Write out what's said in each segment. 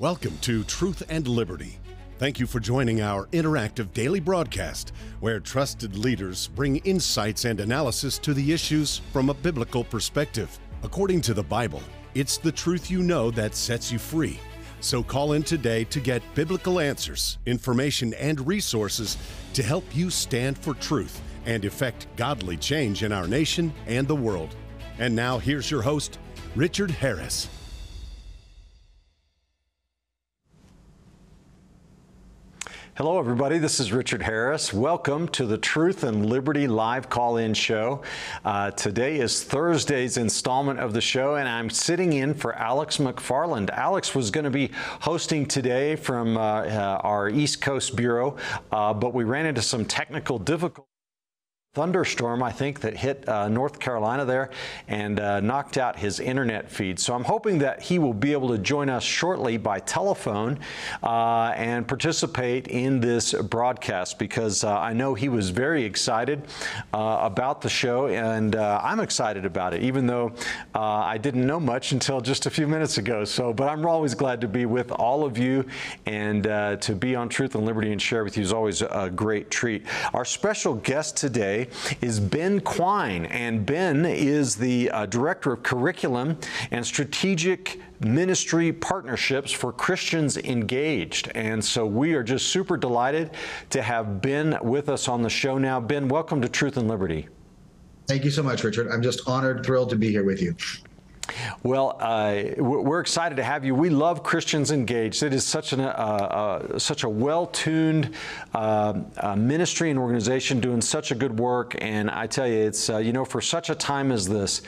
Welcome to Truth and Liberty. Thank you for joining our interactive daily broadcast, where trusted leaders bring insights and analysis to the issues from a biblical perspective. According to the Bible, it's the truth you know that sets you free. So call in today to get biblical answers, information, and resources to help you stand for truth and effect godly change in our nation and the world. And now, here's your host, Richard Harris. Hello, everybody. This is Richard Harris. Welcome to the Truth and Liberty live call in show. Uh, today is Thursday's installment of the show, and I'm sitting in for Alex McFarland. Alex was going to be hosting today from uh, uh, our East Coast Bureau, uh, but we ran into some technical difficulties thunderstorm, I think, that hit uh, North Carolina there and uh, knocked out his internet feed. So I'm hoping that he will be able to join us shortly by telephone uh, and participate in this broadcast because uh, I know he was very excited uh, about the show and uh, I'm excited about it, even though I didn't know much until just a few minutes ago. So, but I'm always glad to be with all of you and to be on Truth and Liberty and share with you is always a great treat. Our special guest today is Ben Quine. And Ben is the uh, Director of Curriculum and Strategic Ministry Partnerships for Christians Engaged. And so we are just super delighted to have Ben with us on the show now. Ben, welcome to Truth and Liberty. Thank you so much, Richard. I'm just honored, thrilled to be here with you. Well, uh, we're excited to have you. We love Christians Engaged. It is such, an, uh, uh, such a well-tuned uh, uh, ministry and organization doing such a good work. And I tell you, it's uh, you know for such a time as this,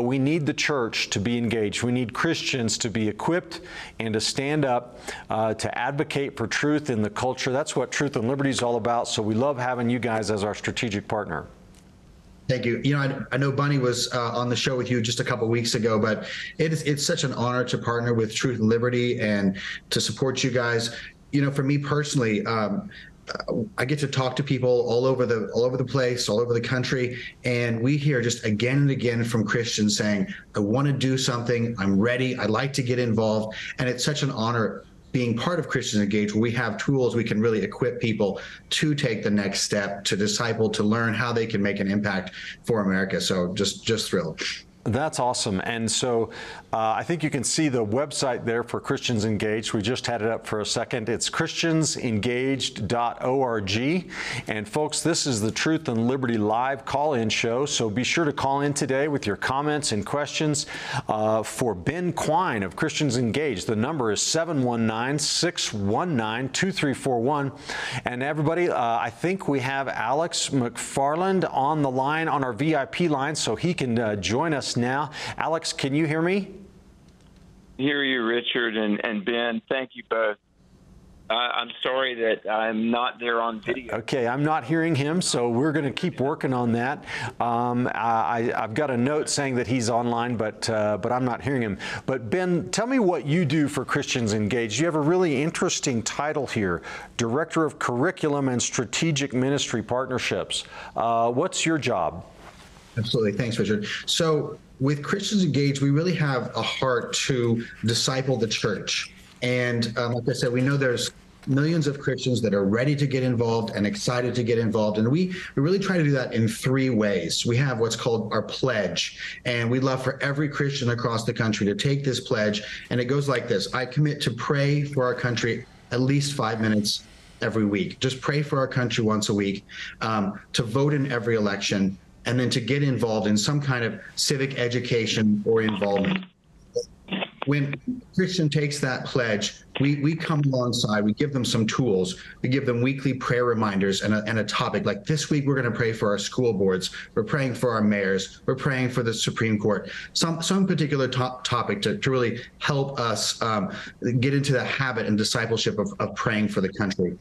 we need the church to be engaged. We need Christians to be equipped and to stand up to advocate for truth in the culture. That's what Truth and Liberty is all about. So we love having you guys as our strategic partner. Thank you. You know, I, I know Bunny was uh, on the show with you just a couple weeks ago, but it is it's such an honor to partner with Truth and Liberty and to support you guys. You know, for me personally, um, I get to talk to people all over the all over the place, all over the country, and we hear just again and again from Christians saying, "I want to do something. I'm ready. I'd like to get involved." And it's such an honor being part of Christians Engage, we have tools we can really equip people to take the next step, to disciple, to learn how they can make an impact for America. So just just thrilled. That's awesome. And so uh, I think you can see the website there for Christians Engaged. We just had it up for a second. It's christiansengaged.org. And folks, this is the Truth and Liberty Live call in show. So be sure to call in today with your comments and questions uh, for Ben Quine of Christians Engaged. The number is 719 619 2341. And everybody, uh, I think we have Alex McFarland on the line, on our VIP line, so he can uh, join us now. Alex, can you hear me? Hear you, Richard and, and Ben. Thank you both. Uh, I'm sorry that I'm not there on video. Okay, I'm not hearing him, so we're going to keep working on that. Um, I, have got a note saying that he's online, but uh, but I'm not hearing him. But Ben, tell me what you do for Christians Engaged. You have a really interesting title here, Director of Curriculum and Strategic Ministry Partnerships. Uh, what's your job? Absolutely. Thanks, Richard. So, with Christians Engaged, we really have a heart to disciple the church. And um, like I said, we know there's millions of Christians that are ready to get involved and excited to get involved. And we, we really try to do that in three ways. We have what's called our pledge, and we'd love for every Christian across the country to take this pledge. And it goes like this I commit to pray for our country at least five minutes every week. Just pray for our country once a week, um, to vote in every election, and then to get involved in some kind of civic education or involvement. When Christian takes that pledge, we, we come alongside, we give them some tools, we give them weekly prayer reminders and a, and a topic. Like this week, we're going to pray for our school boards, we're praying for our mayors, we're praying for the Supreme Court, some, some particular to- topic to, to really help us um, get into the habit and discipleship of, of praying for the country.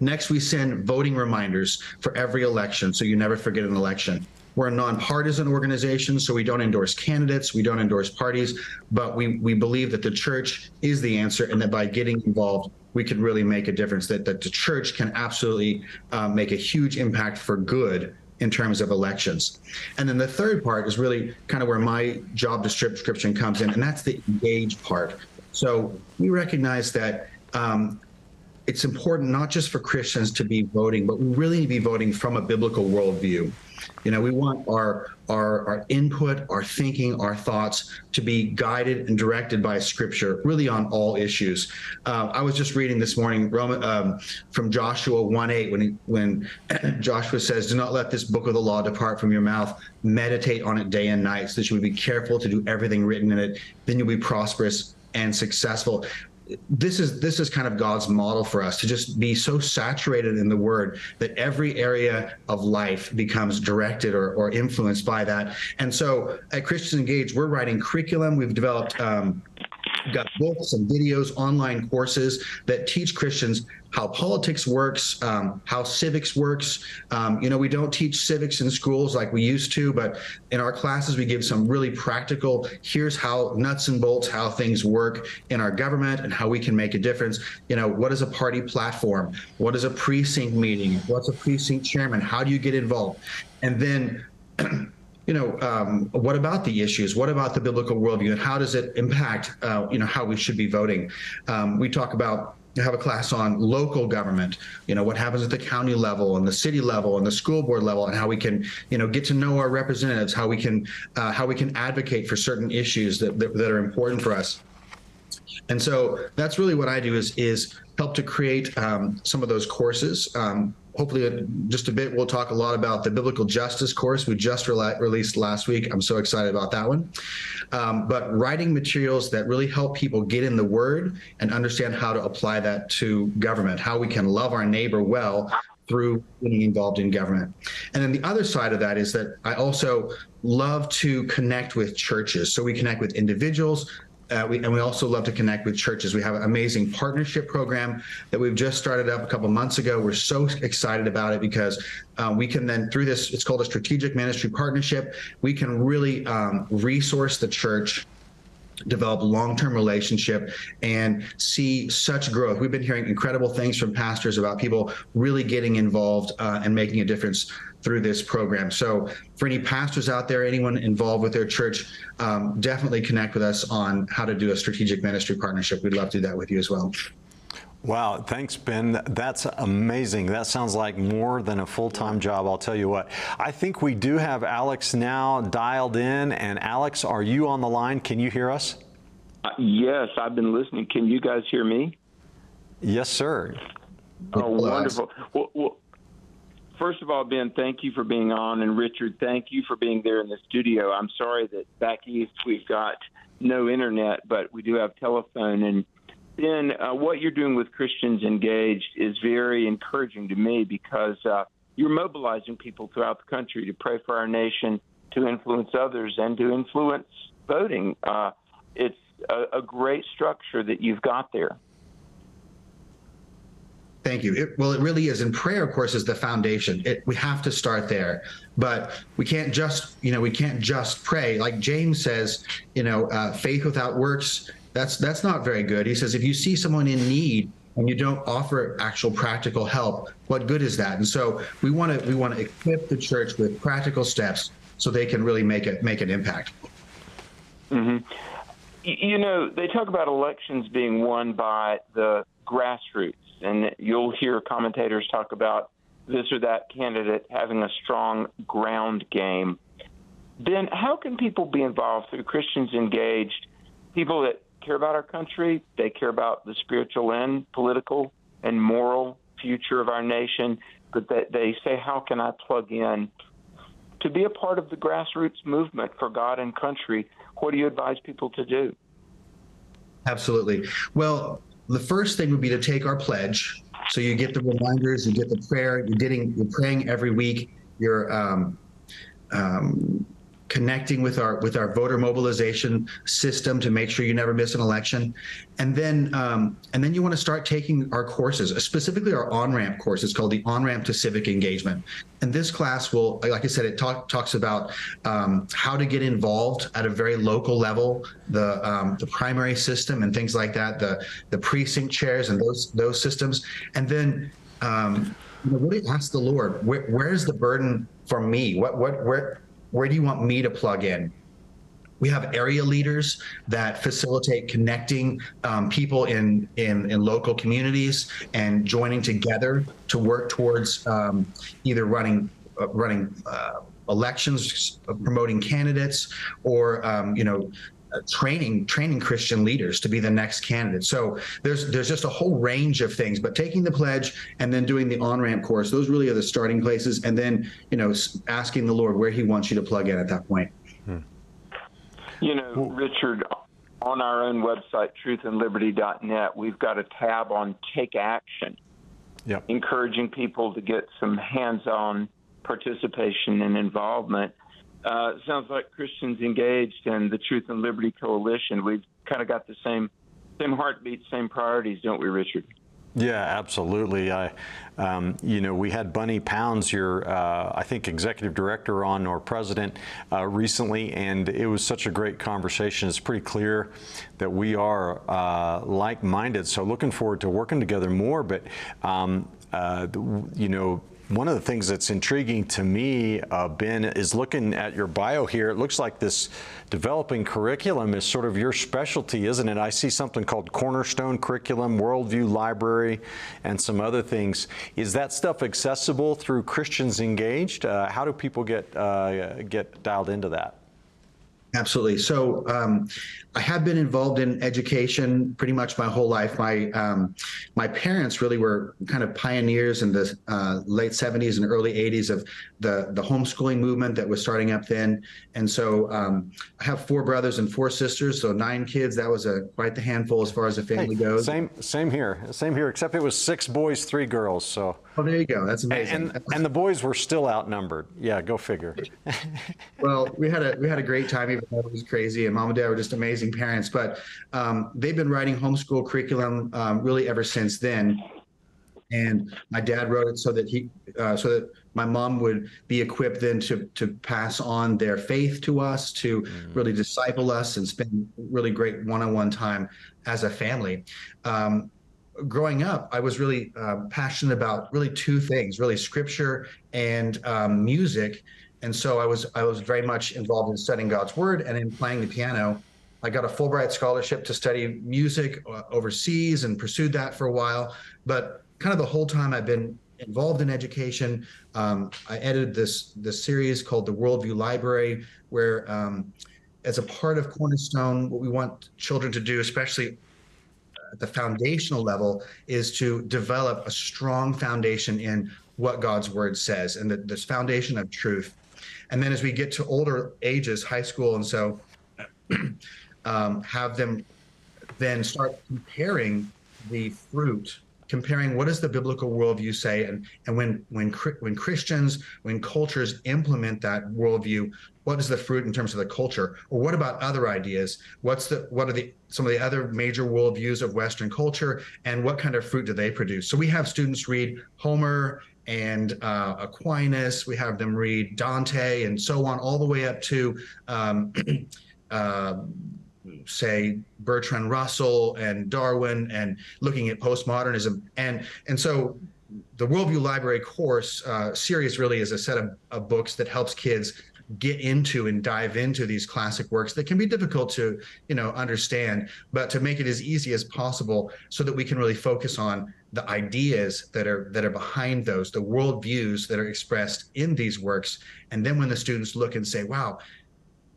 Next, we send voting reminders for every election so you never forget an election. We're a nonpartisan organization, so we don't endorse candidates, we don't endorse parties, but we, we believe that the church is the answer and that by getting involved, we can really make a difference, that, that the church can absolutely uh, make a huge impact for good in terms of elections. And then the third part is really kind of where my job description comes in, and that's the engage part. So we recognize that um, it's important not just for Christians to be voting, but we really need to be voting from a biblical worldview. You know, we want our our our input, our thinking, our thoughts to be guided and directed by Scripture, really on all issues. Uh, I was just reading this morning Roman, um, from Joshua one eight when he, when Joshua says, "Do not let this book of the law depart from your mouth. Meditate on it day and night, so that you would be careful to do everything written in it. Then you'll be prosperous." and successful this is this is kind of God's model for us to just be so saturated in the Word that every area of life becomes directed or, or influenced by that. And so at Christians Engage, we're writing curriculum. We've developed um, got books and videos, online courses that teach Christians how politics works, um, how civics works. Um, you know, we don't teach civics in schools like we used to, but in our classes, we give some really practical here's how nuts and bolts, how things work in our government and how we can make a difference. You know, what is a party platform? What is a precinct meeting? What's a precinct chairman? How do you get involved? And then you know, um, what about the issues? What about the biblical worldview, and how does it impact, uh, you know, how we should be voting? Um, we talk about have a class on local government you know what happens at the county level and the city level and the school board level and how we can you know get to know our representatives how we can uh, how we can advocate for certain issues that, that, that are important for us and so that's really what i do is is help to create um, some of those courses um, hopefully just a bit we'll talk a lot about the biblical justice course we just re- released last week i'm so excited about that one um, but writing materials that really help people get in the word and understand how to apply that to government how we can love our neighbor well through getting involved in government. And then the other side of that is that I also love to connect with churches. So we connect with individuals, uh, we, and we also love to connect with churches. We have an amazing partnership program that we've just started up a couple months ago. We're so excited about it because um, we can then, through this, it's called a strategic ministry partnership, we can really um, resource the church develop long-term relationship and see such growth we've been hearing incredible things from pastors about people really getting involved uh, and making a difference through this program. So, for any pastors out there, anyone involved with their church, um, definitely connect with us on how to do a strategic ministry partnership. We'd love to do that with you as well. Wow, thanks, Ben. That's amazing. That sounds like more than a full time job, I'll tell you what. I think we do have Alex now dialed in. And Alex, are you on the line? Can you hear us? Uh, yes, I've been listening. Can you guys hear me? Yes, sir. Oh, wonderful. Well, well, first of all, Ben, thank you for being on, and Richard, thank you for being there in the studio. I'm sorry that back east we've got no internet, but we do have telephone. And Ben, uh, what you're doing with Christians Engaged is very encouraging to me because uh, you're mobilizing people throughout the country to pray for our nation, to influence others, and to influence voting. Uh, it's a, a great structure that you've got there. Thank you. It, well, it really is. And prayer, of course, is the foundation. It, we have to start there, but we can't just, you know, we can't just pray. Like James says, you know, uh, faith without works. That's that's not very good. He says if you see someone in need and you don't offer actual practical help, what good is that? And so we want to we want to equip the church with practical steps so they can really make it make an impact. Mm-hmm. You know, they talk about elections being won by the grassroots and you'll hear commentators talk about this or that candidate having a strong ground game. Then, how can people be involved through Christians Engaged? People that care about our country, they care about the spiritual and political and moral future of our nation, but they, they say, How can I plug in? To be a part of the grassroots movement for God and country, what do you advise people to do? Absolutely. Well, the first thing would be to take our pledge. So you get the reminders, you get the prayer, you're getting, you're praying every week. You're um, um, connecting with our with our voter mobilization system to make sure you never miss an election. And then um, and then you want to start taking our courses specifically our on-ramp course it's called the on-ramp to civic engagement. And this class will like i said it talk, talks about um, how to get involved at a very local level the um, the primary system and things like that the the precinct chairs and those those systems. And then um, you know, really ask the lord where, where's the burden for me? What what where where do you want me to plug in? we have area leaders that facilitate connecting um, people in, in, in local communities and joining together to work towards um, either running uh, running uh, elections, promoting candidates, or um, you know training training Christian leaders to be the next candidate. So there's there's just a whole range of things. But taking the pledge and then doing the on ramp course, those really are the starting places. And then you know asking the Lord where He wants you to plug in at that point. Hmm. You know, Richard, on our own website, truthandliberty.net, we've got a tab on take action, yep. encouraging people to get some hands-on participation and involvement uh, sounds like Christians engaged in the Truth and Liberty Coalition. We've kind of got the same same heartbeat, same priorities, don't we, Richard? Yeah, absolutely. I, um, you know, we had Bunny Pounds, your, uh, I think, executive director on or president uh, recently, and it was such a great conversation. It's pretty clear that we are uh, like-minded. So, looking forward to working together more. But, um, uh, you know, one of the things that's intriguing to me, uh, Ben, is looking at your bio here. It looks like this developing curriculum is sort of your specialty, isn't it? I see something called Cornerstone Curriculum, Worldview Library, and some other things. Is that stuff accessible through Christians Engaged? Uh, how do people get uh, get dialed into that? Absolutely. So um, I have been involved in education pretty much my whole life. My um, my parents really were kind of pioneers in the uh, late 70s and early 80s of the the homeschooling movement that was starting up then. And so um, I have four brothers and four sisters, so nine kids. That was a quite the handful as far as the family hey, goes. Same same here. Same here. Except it was six boys, three girls. So. Oh, there you go. That's amazing. And, and the boys were still outnumbered. Yeah, go figure. well, we had a we had a great time. Even though it was crazy, and mom and dad were just amazing parents. But um, they've been writing homeschool curriculum um, really ever since then. And my dad wrote it so that he uh, so that my mom would be equipped then to to pass on their faith to us, to mm. really disciple us, and spend really great one-on-one time as a family. Um, growing up, I was really uh, passionate about really two things: really scripture and um, music. And so I was I was very much involved in studying God's word and in playing the piano. I got a Fulbright scholarship to study music uh, overseas and pursued that for a while. But kind of the whole time I've been involved in education. Um, I edited this this series called the Worldview Library, where um, as a part of Cornerstone, what we want children to do, especially at the foundational level is to develop a strong foundation in what God's word says and the, this foundation of truth. And then as we get to older ages, high school, and so um, have them then start comparing the fruit comparing what does the biblical worldview say and and when when when Christians when cultures implement that worldview what is the fruit in terms of the culture? Or what about other ideas? What's the what are the some of the other major worldviews of western culture and what kind of fruit do they produce? So we have students read homer and uh, aquinas. We have them read dante and so on all the way up to um, uh, say Bertrand Russell and Darwin and looking at postmodernism. And and so the worldview library course uh, series really is a set of, of books that helps kids get into and dive into these classic works that can be difficult to you know understand but to make it as easy as possible so that we can really focus on the ideas that are that are behind those the worldviews that are expressed in these works. And then when the students look and say wow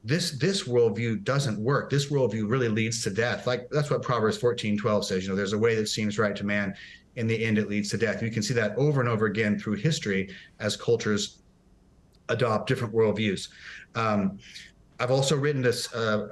this this worldview doesn't work. This worldview really leads to death. Like that's what Proverbs 14, 12 says. You know, there's a way that seems right to man. In the end, it leads to death. You can see that over and over again through history as cultures adopt different worldviews. Um, I've also written this uh,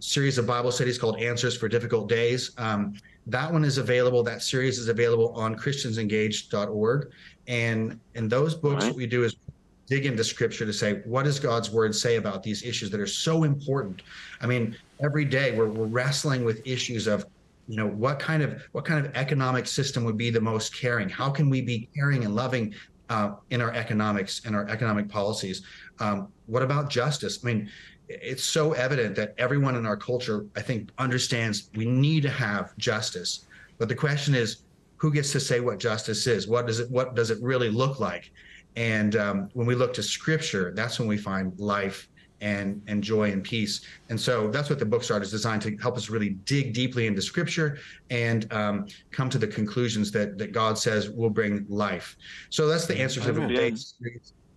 series of Bible studies called Answers for Difficult Days. Um, that one is available. That series is available on ChristiansEngaged.org. And in those books, right. what we do is dig into scripture to say what does god's word say about these issues that are so important? I mean every day we're, we're wrestling with issues of you know what kind of what kind of economic system would be the most caring? How can we be caring and loving uh, in our economics and our economic policies? Um, what about justice? I mean it's so evident that everyone in our culture i think understands we need to have justice. But the question is who gets to say what justice is? What does it what does it really look like and um, when we look to scripture, that's when we find life and and joy and peace. And so that's what the book start is designed to help us really dig deeply into Scripture and um, come to the conclusions that that God says will bring life. So that's the answer to the debate.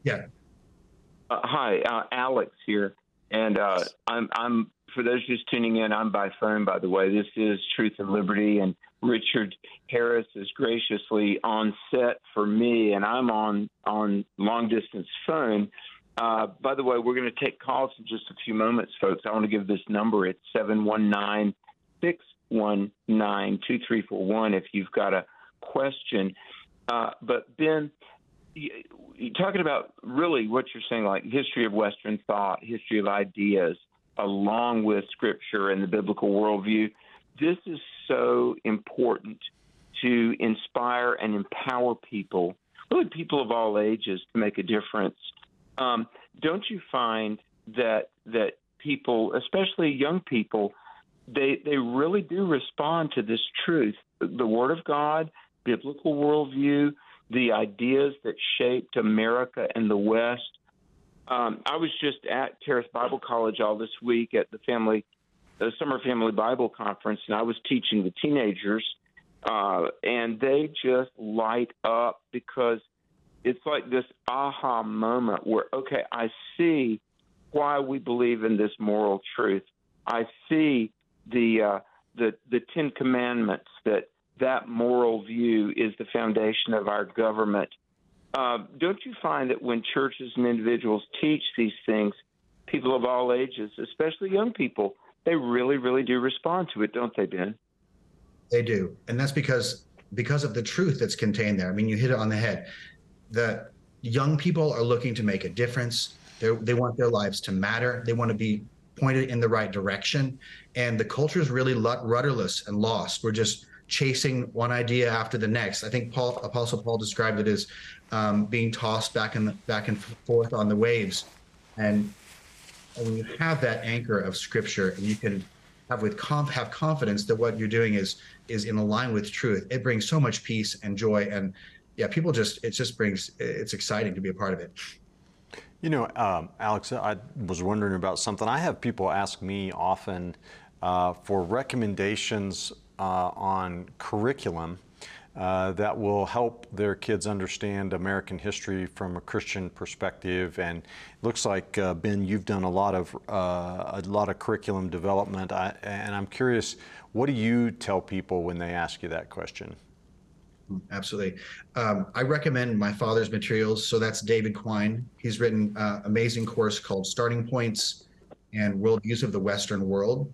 Yeah. Uh, hi, uh, Alex here, and uh, I'm I'm for those just tuning in. I'm by phone, by the way. This is Truth and Liberty, and Richard Harris is graciously on set for me, and I'm on on long distance phone. Uh, by the way, we're going to take calls in just a few moments, folks. I want to give this number. It's 719 619 2341 if you've got a question. Uh, but, Ben, you're talking about really what you're saying, like history of Western thought, history of ideas, along with Scripture and the biblical worldview. This is so important to inspire and empower people, really people of all ages, to make a difference um, don't you find that that people, especially young people, they they really do respond to this truth, the Word of God, biblical worldview, the ideas that shaped America and the West. Um, I was just at Charis Bible College all this week at the family, the Summer Family Bible Conference, and I was teaching the teenagers, uh, and they just light up because it's like this aha moment where, okay, I see why we believe in this moral truth. I see the uh, the the Ten Commandments that that moral view is the foundation of our government. Uh, don't you find that when churches and individuals teach these things, people of all ages, especially young people, they really, really do respond to it, don't they, Ben? They do, and that's because because of the truth that's contained there. I mean, you hit it on the head that young people are looking to make a difference. They're, they want their lives to matter. They want to be pointed in the right direction. And the culture is really rudderless and lost. We're just chasing one idea after the next. I think Paul, Apostle Paul described it as um, being tossed back and back and forth on the waves. And when you have that anchor of Scripture, and you can have with have confidence that what you're doing is is in line with truth, it brings so much peace and joy and yeah, people just it just brings it's exciting to be a part of it. You know, um, Alex, I was wondering about something. I have people ask me often uh, for recommendations uh, on curriculum uh, that will help their kids understand American history from a Christian perspective. And looks like uh, Ben, you've done a lot of uh, a lot of curriculum development. I, and I'm curious, what do you tell people when they ask you that question? Absolutely. Um, I recommend my father's materials. So that's David Quine. He's written an amazing course called Starting Points and Worldviews of the Western World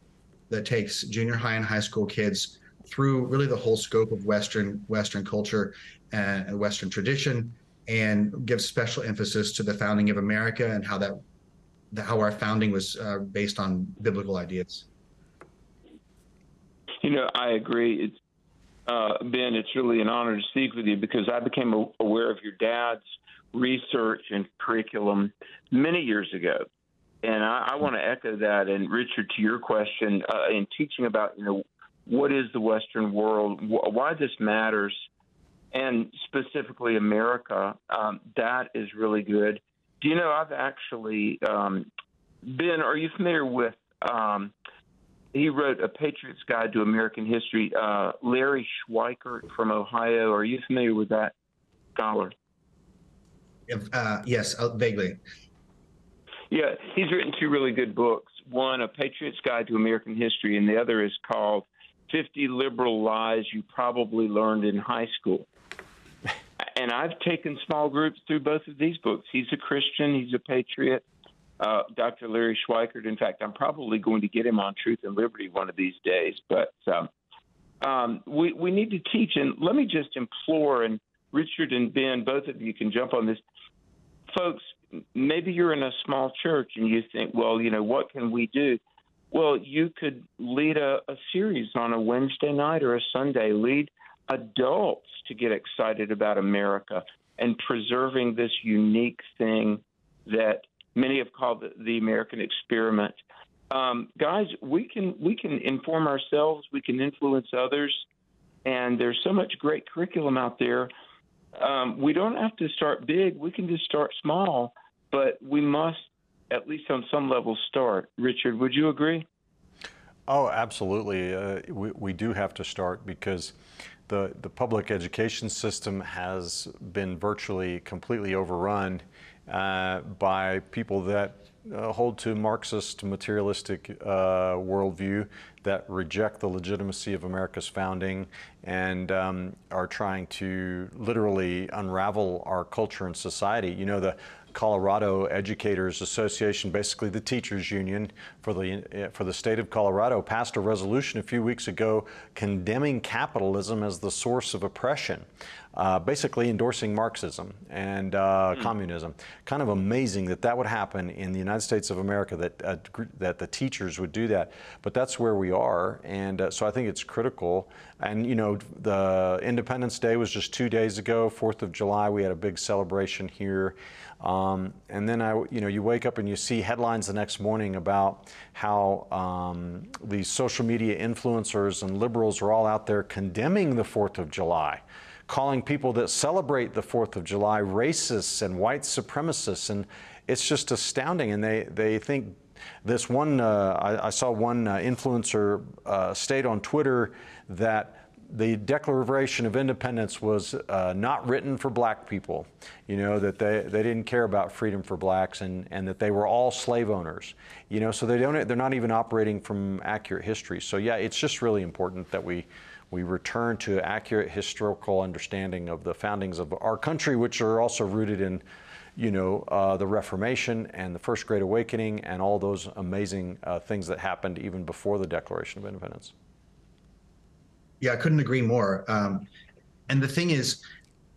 that takes junior high and high school kids through really the whole scope of Western Western culture and Western tradition, and gives special emphasis to the founding of America and how that how our founding was uh, based on biblical ideas. You know, I agree. It's uh, Ben, it's really an honor to speak with you because I became aware of your dad's research and curriculum many years ago. And I, I want to echo that. And Richard, to your question, uh, in teaching about, you know, what is the Western world, wh- why this matters, and specifically America, um, that is really good. Do you know, I've actually, um, Ben, are you familiar with um, he wrote a Patriot's Guide to American History. Uh, Larry Schweikart from Ohio. Are you familiar with that scholar? Uh, yes, uh, vaguely. Yeah, he's written two really good books. One, A Patriot's Guide to American History, and the other is called 50 Liberal Lies You Probably Learned in High School. and I've taken small groups through both of these books. He's a Christian, he's a patriot uh, Dr. Larry Schweikart. In fact, I'm probably going to get him on Truth and Liberty one of these days. But um, um, we we need to teach, and let me just implore, and Richard and Ben, both of you can jump on this, folks. Maybe you're in a small church and you think, well, you know, what can we do? Well, you could lead a, a series on a Wednesday night or a Sunday. Lead adults to get excited about America and preserving this unique thing that Many have called it the American experiment. Um, guys, we can we can inform ourselves, we can influence others, and there's so much great curriculum out there. Um, we don't have to start big; we can just start small. But we must at least on some level, start. Richard, would you agree? Oh, absolutely. Uh, we, we do have to start because the, the public education system has been virtually completely overrun uh, by people that uh, hold to Marxist materialistic uh, worldview that reject the legitimacy of America's founding and um, are trying to literally unravel our culture and society. You know, the Colorado Educators Association, basically the teachers union for the for the state of Colorado, passed a resolution a few weeks ago condemning capitalism as the source of oppression, uh, basically endorsing Marxism and uh, mm. communism. Kind of amazing that that would happen in the United States of America that uh, that the teachers would do that, but that's where we are, and uh, so I think it's critical. And you know, the Independence Day was just two days ago, Fourth of July. We had a big celebration here. Um, and then I, you know, you wake up and you see headlines the next morning about how um, these social media influencers and liberals are all out there condemning the Fourth of July, calling people that celebrate the Fourth of July racists and white supremacists, and it's just astounding. And they they think this one. Uh, I, I, saw one uh, influencer uh, state on Twitter that the Declaration of Independence was uh, not written for black people, you know, that they, they didn't care about freedom for blacks and, and that they were all slave owners, you know, so they don't, they're not even operating from accurate history. So, yeah, it's just really important that we, we return to accurate historical understanding of the foundings of our country, which are also rooted in, you know, uh, the Reformation and the First Great Awakening and all those amazing uh, things that happened even before the Declaration of Independence. Yeah, I couldn't agree more. Um, and the thing is,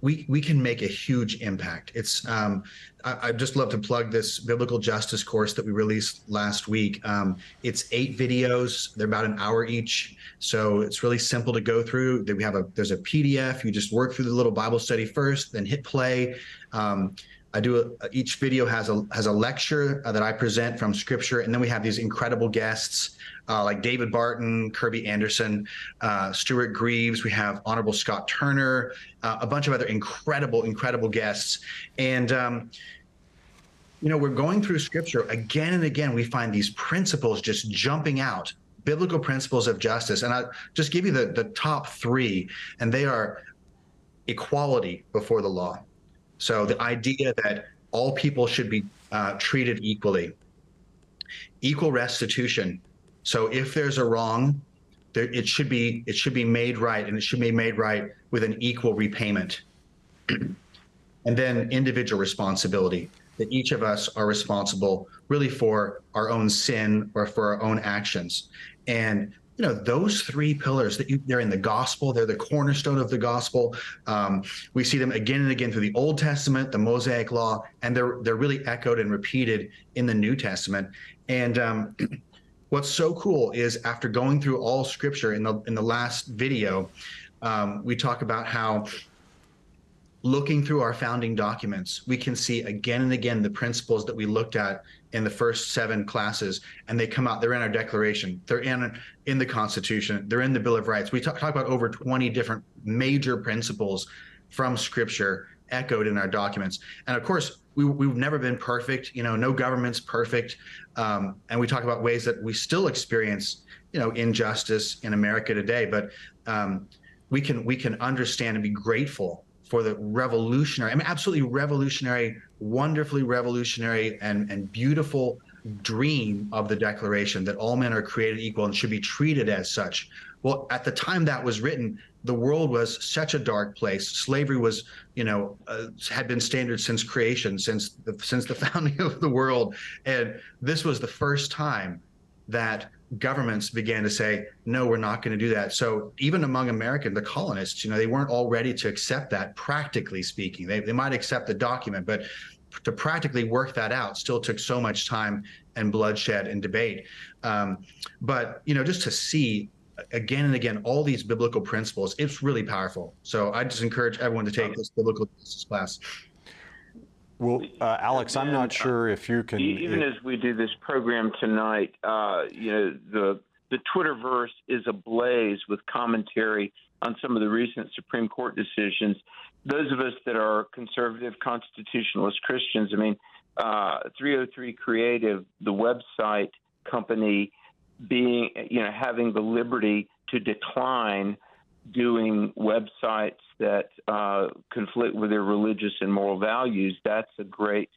we we can make a huge impact. It's um, I, I just love to plug this biblical justice course that we released last week. Um, it's eight videos. They're about an hour each, so it's really simple to go through. We have a there's a PDF. You just work through the little Bible study first, then hit play. Um, I do a, each video has a has a lecture uh, that I present from Scripture, and then we have these incredible guests uh, like David Barton, Kerby Anderson, uh, Stuart Greaves. We have Honorable Scott Turner, uh, a bunch of other incredible, incredible guests, and. Um, you know, we're going through scripture again and again. We find these principles just jumping out biblical principles of justice. And I'll just give you the, the top three, and they are equality before the law. So the idea that all people should be uh, treated equally, equal restitution. So if there's a wrong, there, it should be it should be made right, and it should be made right with an equal repayment. and then individual responsibility that each of us are responsible really for our own sin or for our own actions. And you know those three pillars that you, they're in the gospel they're the cornerstone of the gospel um, we see them again and again through the old testament the mosaic law and they're they're really echoed and repeated in the new testament and um, what's so cool is after going through all scripture in the in the last video um, we talk about how looking through our founding documents we can see again and again the principles that we looked at in the first seven classes, and they come out. They're in our Declaration. They're in in the Constitution. They're in the Bill of Rights. We talk, talk about over 20 different major principles from Scripture echoed in our documents. And of course, we, we've never been perfect. You know, no government's perfect. Um, and we talk about ways that we still experience, you know, injustice in America today. But um, we can we can understand and be grateful for the revolutionary, I mean, absolutely revolutionary, wonderfully revolutionary and, and beautiful dream of the Declaration that all men are created equal and should be treated as such. Well, at the time that was written, the world was such a dark place. Slavery was, you know, uh, had been standard since creation, since the, since the founding of the world, and this was the first time that governments began to say, no, we're not going to do that. So even among American, the colonists, you know, they weren't all ready to accept that, practically speaking. They, they might accept the document, but to practically work that out still took so much time and bloodshed and debate. Um, but, you know, just to see again and again all these biblical principles, it's really powerful. So I just encourage everyone to take this biblical justice class. Well, uh, Alex, I'm not sure if you can. Even as we do this program tonight, uh, you know, the the Twitterverse is ablaze with commentary on some of the recent Supreme Court decisions. Those of us that are conservative constitutionalist Christians, I mean, uh, 303 Creative, the website company, being you know having the liberty to decline doing websites that uh, conflict with their religious and moral values. That's a great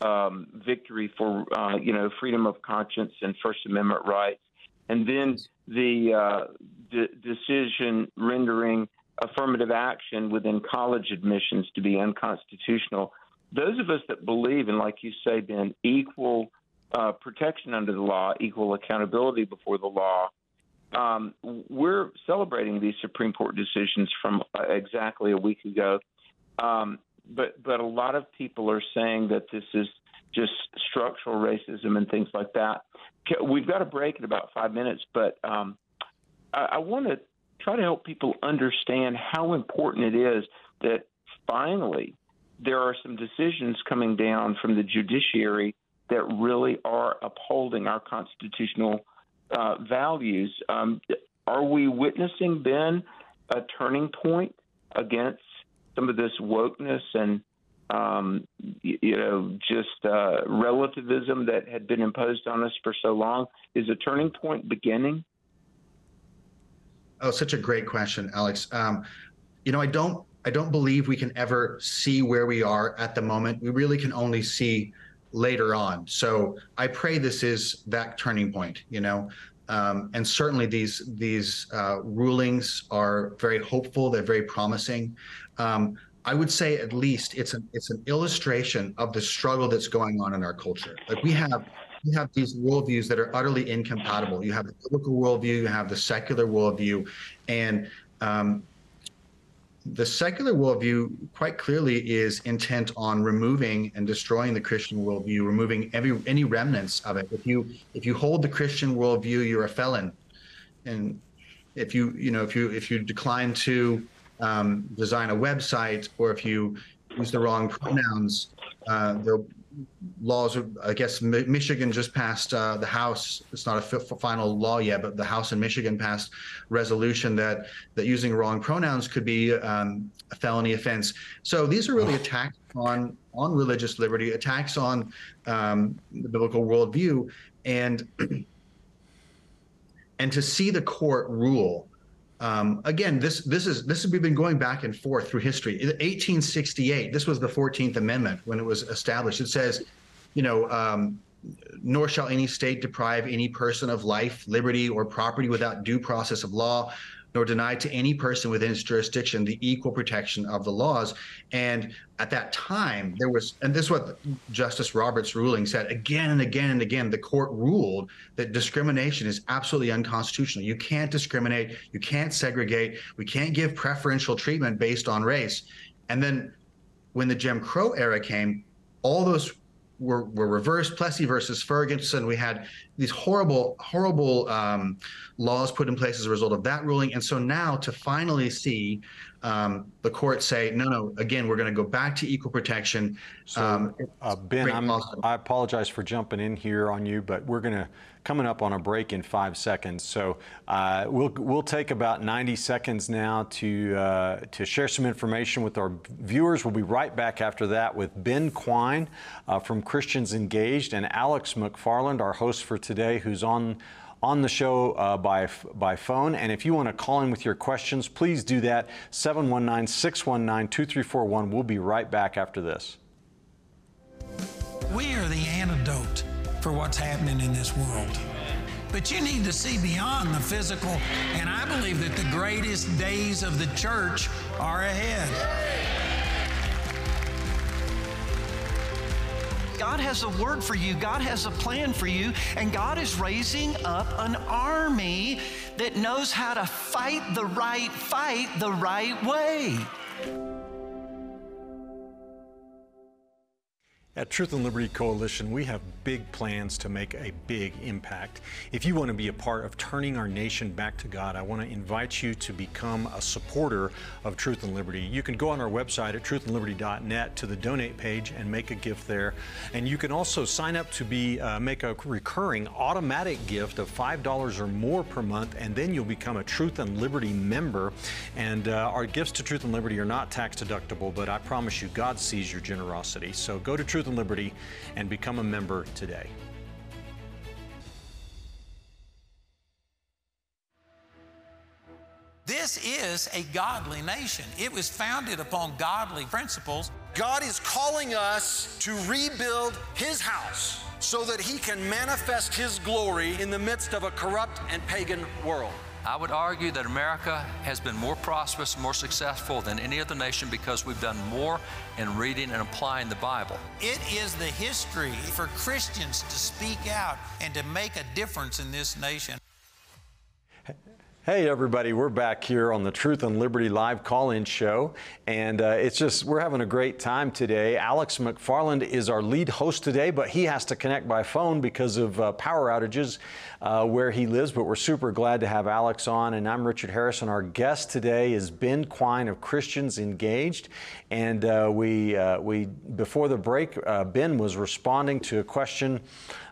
um, victory for uh, you know freedom of conscience and First Amendment rights. And then the uh, decision rendering affirmative action within college admissions to be unconstitutional. Those of us that believe in, like you say, Ben, equal uh, protection under the law, equal accountability before the law, um, we're celebrating these Supreme Court decisions from uh, exactly a week ago. Um, but but a lot of people are saying that this is just structural racism and things like that. We've got a break in about five minutes, but um, I, I want to try to help people understand how important it is that finally there are some decisions coming down from the judiciary that really are upholding our constitutional uh, values. Um, are we witnessing, then a turning point against some of this wokeness and um, you know, just uh, relativism that had been imposed on us for so long? Is a turning point beginning? Oh, such a great question, Alex. Um, you know, I don't, I don't believe we can ever see where we are at the moment. We really can only see later on. So I pray this is that turning point. You know, um, and certainly these these uh, rulings are very hopeful. They're very promising. Um, I would say at least it's an it's an illustration of the struggle that's going on in our culture. Like we have you have these worldviews that are utterly incompatible. You have the biblical worldview, you have the secular worldview, and um, the secular worldview quite clearly is intent on removing and destroying the Christian worldview, removing every any remnants of it. If you if you hold the Christian worldview, you're a felon, and if you you know if you if you decline to um, design a website or if you use the wrong pronouns, uh, there laws. I guess Michigan just passed uh, the House. It's not a final law yet, but the House in Michigan passed resolution that that using wrong pronouns could be um, a felony offense. So these are really attacks on on religious liberty, attacks on um, the biblical worldview, and and to see the court rule um, again, this this is this we've been going back and forth through history. In 1868, this was the 14th Amendment when it was established. It says, you know, um, nor shall any state deprive any person of life, liberty, or property without due process of law, nor deny to any person within its jurisdiction the equal protection of the laws. And at that time, there was, and this is what Justice Roberts' ruling said again and again and again. The court ruled that discrimination is absolutely unconstitutional. You can't discriminate, you can't segregate, we can't give preferential treatment based on race. And then when the Jim Crow era came, all those were, were reversed. Plessy versus Ferguson. We had these horrible, horrible um, laws put in place as a result of that ruling. And so now to finally see um, the court say, no, no, again, we're going to go back to equal protection. So, um, uh, Ben, i apologize for jumping in here on you, but we're going to coming up on a break in five seconds. So uh, we'll we'll take about 90 seconds now to uh, to share some information with our viewers. We'll be right back after that with Ben Quine uh, from Christians Engaged and Alex McFarland, our host for today, who's on on the show uh, by, by phone. And if you want to call in with your questions, please do that. 719 619 2341. We'll be right back after this. We are the antidote for what's happening in this world. But you need to see beyond the physical, and I believe that the greatest days of the church are ahead. God has a word for you, God has a plan for you, and God is raising up an army that knows how to fight the right fight the right way. At Truth and Liberty Coalition, we have big plans to make a big impact. If you want to be a part of turning our nation back to God, I want to invite you to become a supporter of Truth and Liberty. You can go on our website at truthandliberty.net to the donate page and make a gift there. And you can also sign up to be uh, make a recurring automatic gift of $5 or more per month, and then you'll become a Truth and Liberty member. And uh, our gifts to Truth and Liberty are not tax deductible, but I promise you, God sees your generosity. So go to Truth Truth and Liberty and become a member today. This is a godly nation. It was founded upon godly principles. God is calling us to rebuild His house so that He can manifest His glory in the midst of a corrupt and pagan world. I would argue that America has been more prosperous, more successful than any other nation because we've done more in reading and applying the Bible. It is the history for Christians to speak out and to make a difference in this nation. Hey, everybody, we're back here on the Truth and Liberty live call in show. And uh, it's just, we're having a great time today. Alex McFarland is our lead host today, but he has to connect by phone because of uh, power outages uh, where he lives. But we're super glad to have Alex on. And I'm Richard Harrison. Our guest today is Ben Quine of Christians Engaged. And uh, we, uh, we, before the break, uh, Ben was responding to a question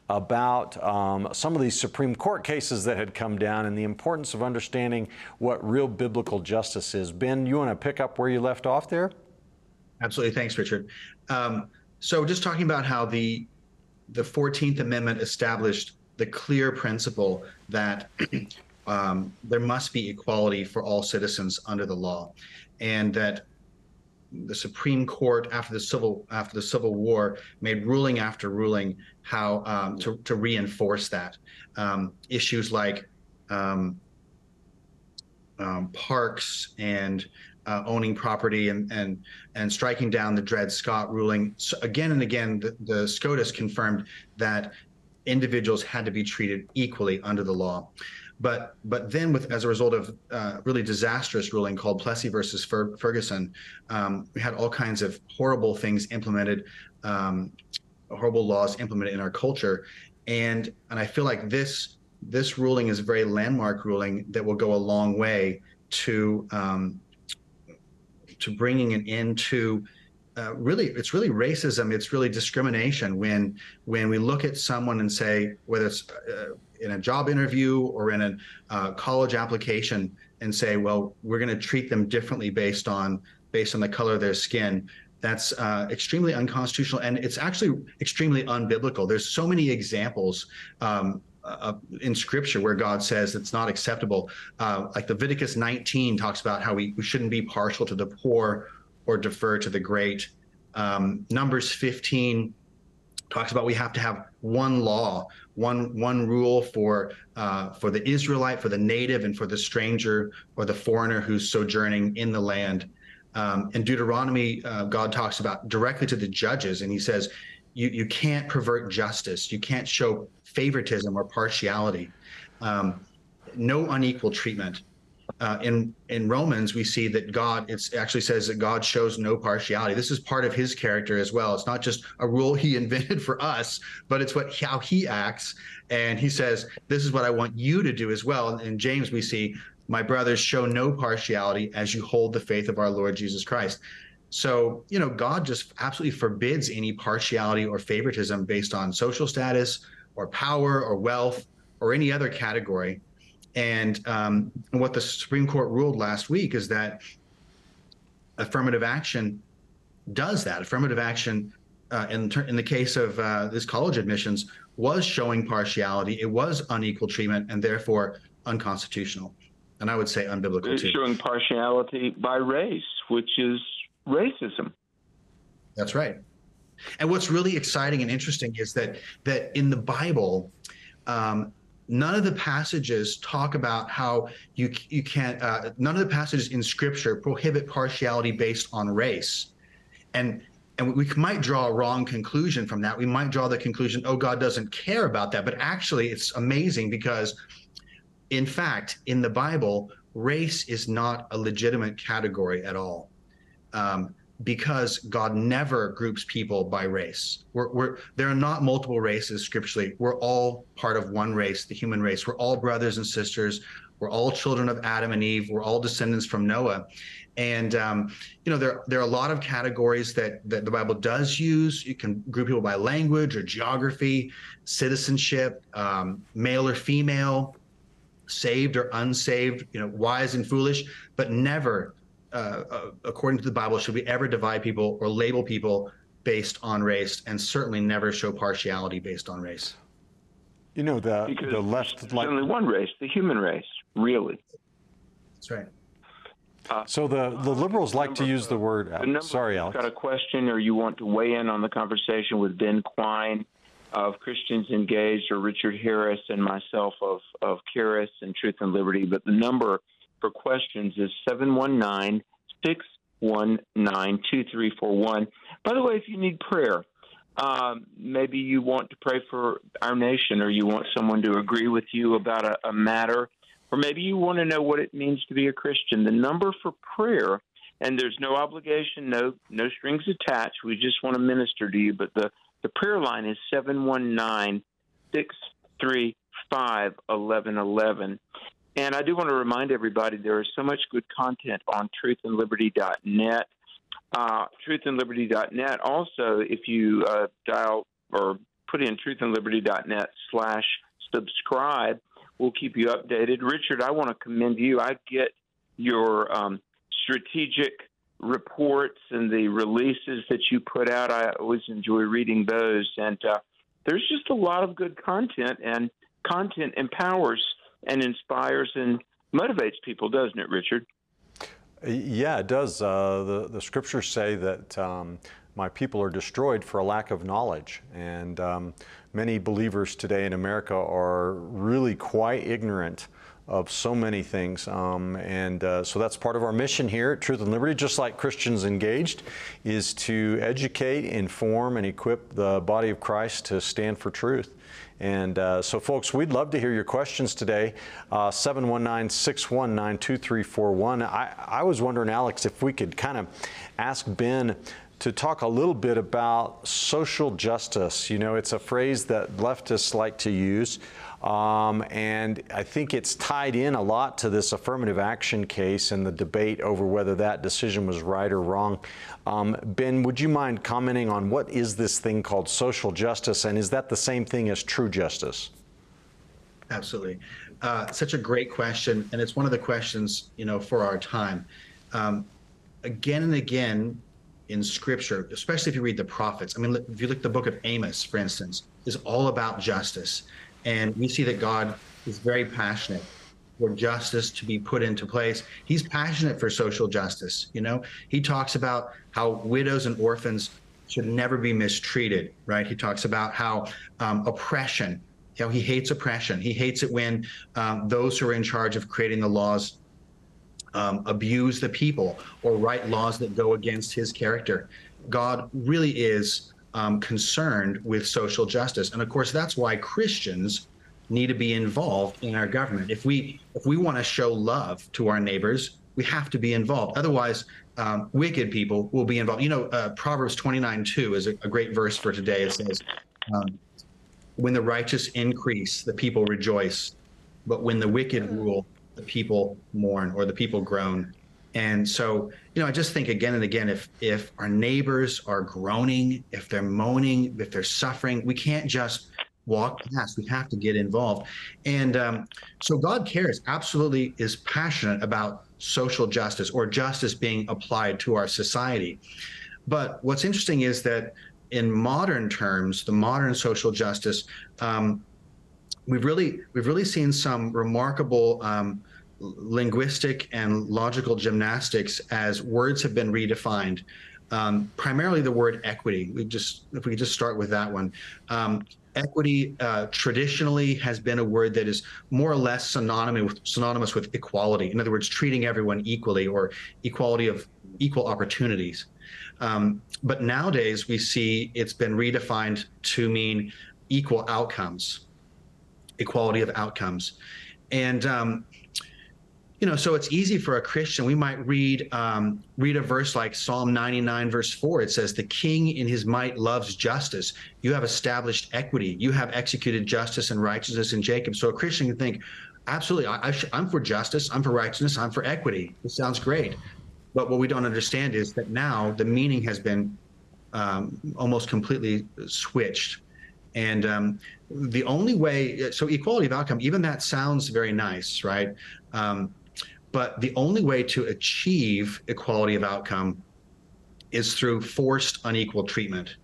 about um, some of these Supreme Court cases that had come down and the importance of understanding what real biblical justice is. Ben, you want to pick up where you left off there? Absolutely. Thanks, Richard. Um, so, just talking about how the the Fourteenth Amendment established the clear principle that um, there must be equality for all citizens under the law, and that the Supreme Court after the civil after the Civil War made ruling after ruling how um, to to reinforce that um, issues like um, um parks and uh, owning property and and and striking down the Dred Scott ruling so again and again the, the SCOTUS confirmed that individuals had to be treated equally under the law. But but then with as a result of uh, really disastrous ruling called Plessy versus Fer- Ferguson, um, we had all kinds of horrible things implemented, um, horrible laws implemented in our culture, and and I feel like this this ruling is a very landmark ruling that will go a long way to um, to bringing an end to uh, really it's really racism it's really discrimination when when we look at someone and say whether it's uh, in a job interview or in a uh, college application and say, well, we're going to treat them differently based on based on the color of their skin. That's uh, extremely unconstitutional, and it's actually extremely unbiblical. There's so many examples um, uh, in Scripture where God says it's not acceptable. Uh, like Leviticus 19 talks about how we, we shouldn't be partial to the poor or defer to the great. Um, Numbers 15 talks about we have to have one law, one one rule for uh, for the Israelite, for the native, and for the stranger or the foreigner who's sojourning in the land. Um, in Deuteronomy, uh, God talks about directly to the judges, and He says, "You you can't pervert justice. You can't show favoritism or partiality. Um, no unequal treatment." uh, in in Romans, we see that God it actually says that God shows no partiality. This is part of His character as well. It's not just a rule He invented for us, but it's what how He acts. And He says, "This is what I want you to do as well." In James, we see, "My brothers, show no partiality as you hold the faith of our Lord Jesus Christ." So, you know, God just absolutely forbids any partiality or favoritism based on social status or power or wealth or any other category. And um, what the Supreme Court ruled last week is that affirmative action does that. Affirmative action, uh, in, ter- in the case of uh, this college admissions, was showing partiality. It was unequal treatment and therefore unconstitutional. And I would say unbiblical too. Showing partiality by race, which is racism. That's right. And what's really exciting and interesting is that that in the Bible, um, none of the passages talk about how you you can't. Uh, none of the passages in Scripture prohibit partiality based on race, and and we might draw a wrong conclusion from that. We might draw the conclusion, oh, God doesn't care about that. But actually, it's amazing because, in fact, in the Bible, race is not a legitimate category at all. Um, because God never groups people by race. We're, we're, there are not multiple races scripturally. We're all part of one race, the human race. We're all brothers and sisters. We're all children of Adam and Eve. We're all descendants from Noah. And um, you know there there are a lot of categories that that the Bible does use. You can group people by language or geography, citizenship, um, male or female, saved or unsaved. You know, wise and foolish, but never uh, uh, according to the Bible, should we ever divide people or label people based on race and certainly never show partiality based on race. You know, the, because the left. There's like, only one race, the human race, really. That's right. Uh, so the, the liberals like to use the word. the number sorry, if Alex. you've got a question or you want to weigh in on the conversation with Ben Quine of Christians Engaged or Richard Harris and myself of, of Charis and Truth and Liberty. But the number for questions is 719 619 2341. By the way, if you need prayer, um, maybe you want to pray for our nation or you want someone to agree with you about a, a matter or maybe you want to know what it means to be a Christian. The number for prayer, and there's no obligation, no no strings attached. We just want to minister to you. But the the prayer line is 719 635 1111. And I do want to remind everybody there is so much good content on truthandliberty.net. Uh, truthandliberty.net. Also, if you uh, dial or put in truthandliberty.net slash subscribe, we'll keep you updated. Richard, I want to commend you. I get your um, strategic reports and the releases that you put out. I always enjoy reading those. And uh, there's just a lot of good content, and content empowers and inspires and motivates people, doesn't it, Richard? Yeah, it does. Uh, the, the scriptures say that um, my people are destroyed for a lack of knowledge. And um, many believers today in America are really quite ignorant of so many things. Um, and uh, so that's part of our mission here at Truth and Liberty, just like Christians Engaged, is to educate, inform, and equip the body of Christ to stand for truth. And uh, so, folks, we'd love to hear your questions today. Uh, 719 619 2341. I was wondering, Alex, if we could kind of ask Ben to talk a little bit about social justice. You know, it's a phrase that leftists like to use. Um, and I think it's tied in a lot to this affirmative action case and the debate over whether that decision was right or wrong. Um, ben, would you mind commenting on what is this thing called social justice, and is that the same thing as true justice? Absolutely. Uh, such a great question, and it's one of the questions you know for our time. Um, again and again in Scripture, especially if you read the prophets. I mean, if you look at the book of Amos, for instance, is all about justice and we see that God is very passionate for justice to be put into place. He's passionate for social justice. You know, he talks about how widows and orphans should never be mistreated, right? He talks about how um, oppression, you know, he hates oppression. He hates it when um, those who are in charge of creating the laws um, abuse the people or write laws that go against his character. God really is um, concerned with social justice. And of course, that's why Christians need to be involved in our government. If we if we want to show love to our neighbors, we have to be involved. Otherwise, um, wicked people will be involved. You know, uh, Proverbs 29 2 is a, a, great verse for today. It says, um, When the righteous increase, the people rejoice. But when the wicked rule, the people mourn or the people groan. And so, you know, I just think again and again, if if our neighbors are groaning, if they're moaning, if they're suffering, we can't just walk past. We have to get involved. And um, so God cares, absolutely is passionate about social justice or justice being applied to our society. But what's interesting is that in modern terms, the modern social justice, um, we've really we've really seen some remarkable um, linguistic and logical gymnastics as words have been redefined. Um, primarily the word equity. We just if we could just start with that one. Um, equity uh, traditionally has been a word that is more or less synonymous with, synonymous with equality. In other words, treating everyone equally or equality of equal opportunities. Um, but nowadays we see it's been redefined to mean equal outcomes, equality of outcomes, and um, you know, so it's easy for a Christian. We might read um, read a verse like Psalm 99, verse 4. It says, The king in his might loves justice. You have established equity. You have executed justice and righteousness in Jacob. So a Christian can think, absolutely, I, am for justice, I'm for righteousness, I'm for equity. This sounds great. But what we don't understand is that now the meaning has been um, almost completely switched. And um, the only way, so equality of outcome, even that sounds very nice, right? Um, but the only way to achieve equality of outcome is through forced unequal treatment.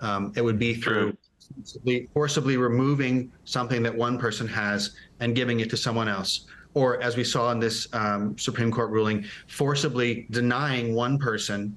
Um, it would be through forcibly, forcibly removing something that one person has and giving it to someone else. Or, as we saw in this um, Supreme Court ruling, forcibly denying one person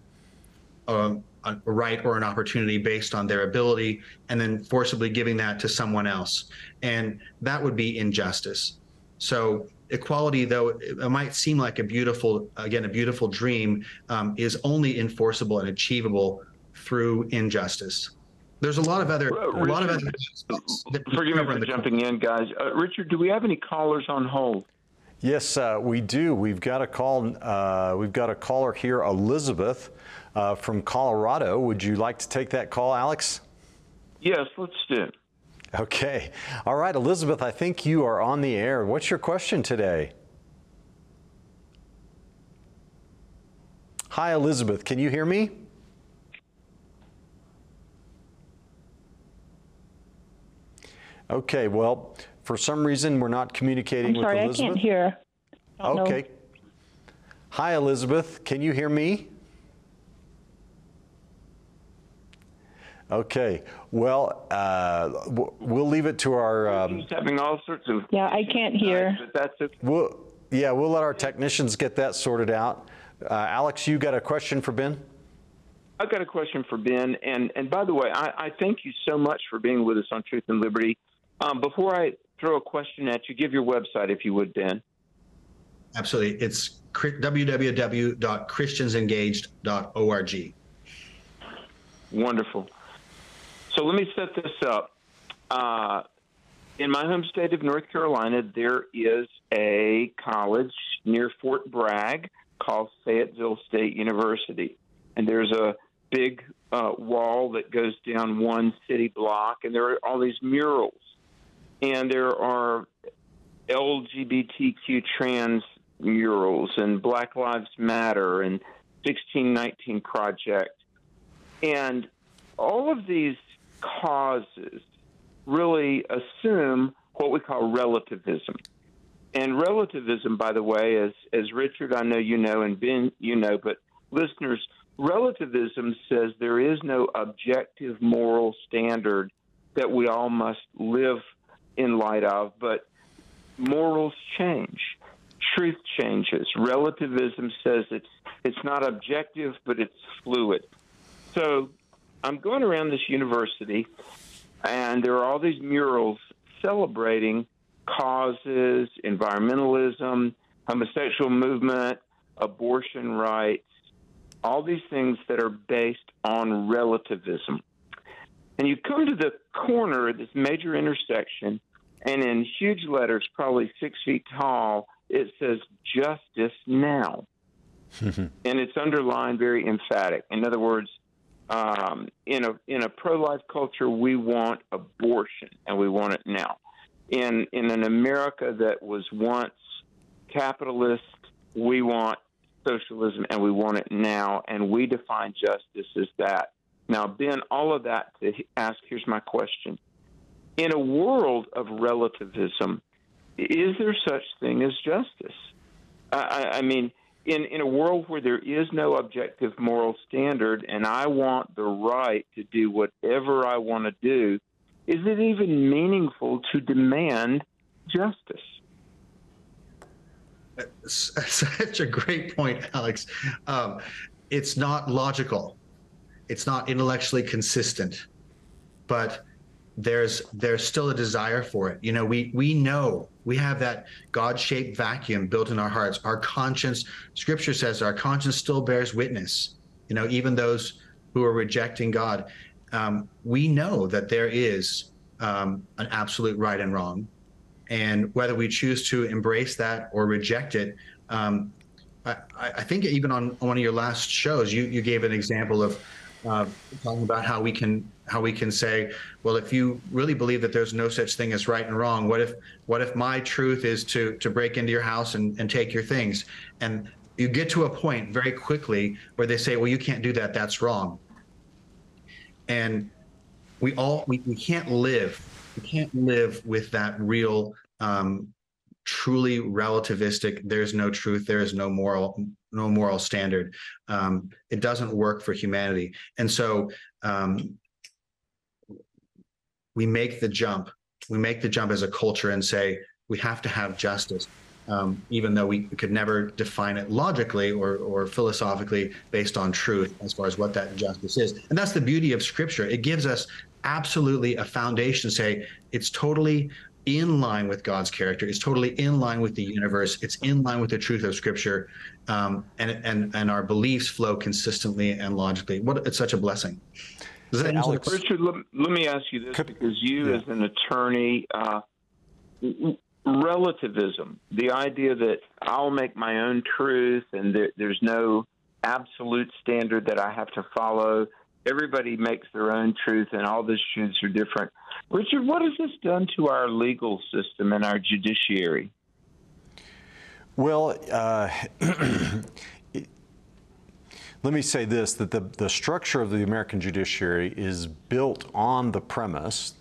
uh, a right or an opportunity based on their ability and then forcibly giving that to someone else. And that would be injustice. So equality, though it might seem like a beautiful, again, a beautiful dream, um, is only enforceable and achievable through injustice. There's a lot of other, uh, a lot of other. Forgive me for jumping in, guys. Uh, Richard, do we have any callers on hold? Yes, uh, we do. We've got a call. Uh, we've got a caller here, Elizabeth uh, from Colorado. Would you like to take that call, Alex? Yes, let's do. Okay. All right, Elizabeth. I think you are on the air. What's your question today? Hi, Elizabeth. Can you hear me? Okay, well, for some reason we're not communicating I'm sorry, with Elizabeth. I can't hear. Okay. Know. Hi, Elizabeth. Can you hear me? Okay. Well, uh, we'll leave it to our. Um, He's having all sorts of. Yeah, I can't hear. But that's okay. We'll, yeah, we'll let our technicians get that sorted out. Uh, Alex, you got a question for Ben? I've got a question for Ben. And, and by the way, I, I thank you so much for being with us on Truth and Liberty. Um, before I throw a question at you, give your website if you would, Ben. Absolutely. It's www.christiansengaged.org. Wonderful. So let me set this up. Uh, in my home state of North Carolina, there is a college near Fort Bragg called Fayetteville State University. And there's a big uh, wall that goes down one city block, and there are all these murals and there are LGBTQ trans murals and Black Lives Matter and 1619 Project. And all of these causes really assume what we call relativism. And relativism, by the way, as, as Richard, I know you know, and Ben, you know, but listeners, relativism says there is no objective moral standard that we all must live in light of, but morals change. Truth changes. Relativism says it's it's not objective, but it's fluid. So I'm going around this university, and there are all these murals celebrating causes, environmentalism, homosexual movement, abortion rights, all these things that are based on relativism. And you come to the corner of this major intersection, and in huge letters, probably six feet tall, it says justice now. and it's underlined very emphatic. In other words, um, in a in a pro life culture, we want abortion and we want it now. In in an America that was once capitalist, we want socialism and we want it now, and we define justice as that. Now, Ben, all of that to ask here's my question. In a world of relativism, is there such thing as justice? I, I mean, in, in a world where there is no objective moral standard and I want the right to do whatever I want to do, is it even meaningful to demand justice? Such a great point, Alex. Um, it's not logical it's not intellectually consistent, but there's there's still a desire for it. You know, we we know we have that God-shaped vacuum built in our hearts. Our conscience, Scripture says, our conscience still bears witness. You know, even those who are rejecting God, um, we know that there is um, an absolute right and wrong, and whether we choose to embrace that or reject it. Um, I, I think even on one of your last shows, you you gave an example of uh, talking about how we can how we can say, well, if you really believe that there's no such thing as right and wrong, what if what if my truth is to to break into your house and, and take your things? And you get to a point very quickly where they say, well, you can't do that. That's wrong. And we all we, we can't live we can't live with that real um, truly relativistic there's no truth there is no moral no moral standard. Um, it doesn't work for humanity, and so um, we make the jump. We make the jump as a culture and say we have to have justice um, even though we could never define it logically or, or philosophically based on truth as far as what that justice is. And that's the beauty of Scripture. It gives us absolutely a foundation to say it's totally in line with God's character. It's totally in line with the universe. It's in line with the truth of Scripture, um, and and and our beliefs flow consistently and logically. What it's such a blessing. Does that Alex, Richard, let, let, me ask you this because you, yeah. as an attorney, uh, relativism, the idea that I'll make my own truth and that there's no absolute standard that I have to follow. Everybody makes their own truth, and all these truths are different. Richard, what has this done to our legal system and our judiciary? Well, uh, let me say this that the, the structure of the American judiciary is built on the premise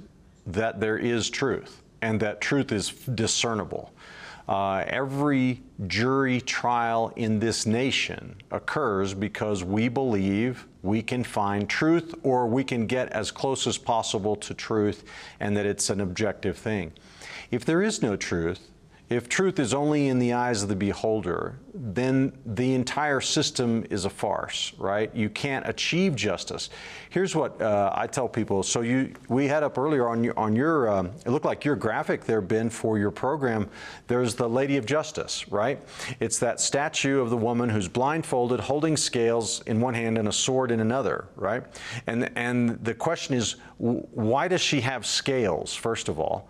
that there is truth and that truth is discernible. Uh, every jury trial in this nation occurs because we believe we can find truth or we can get as close as possible to truth and that it's an objective thing. If there is no truth, if truth is only in the eyes of the beholder, then the entire system is a farce, right? You can't achieve justice. Here's what uh, I tell people. So you, we had up earlier on your, on your um, it looked like your graphic there, Ben, for your program. There's the Lady of Justice, right? It's that statue of the woman who's blindfolded, holding scales in one hand and a sword in another, right? And and the question is, why does she have scales? First of all.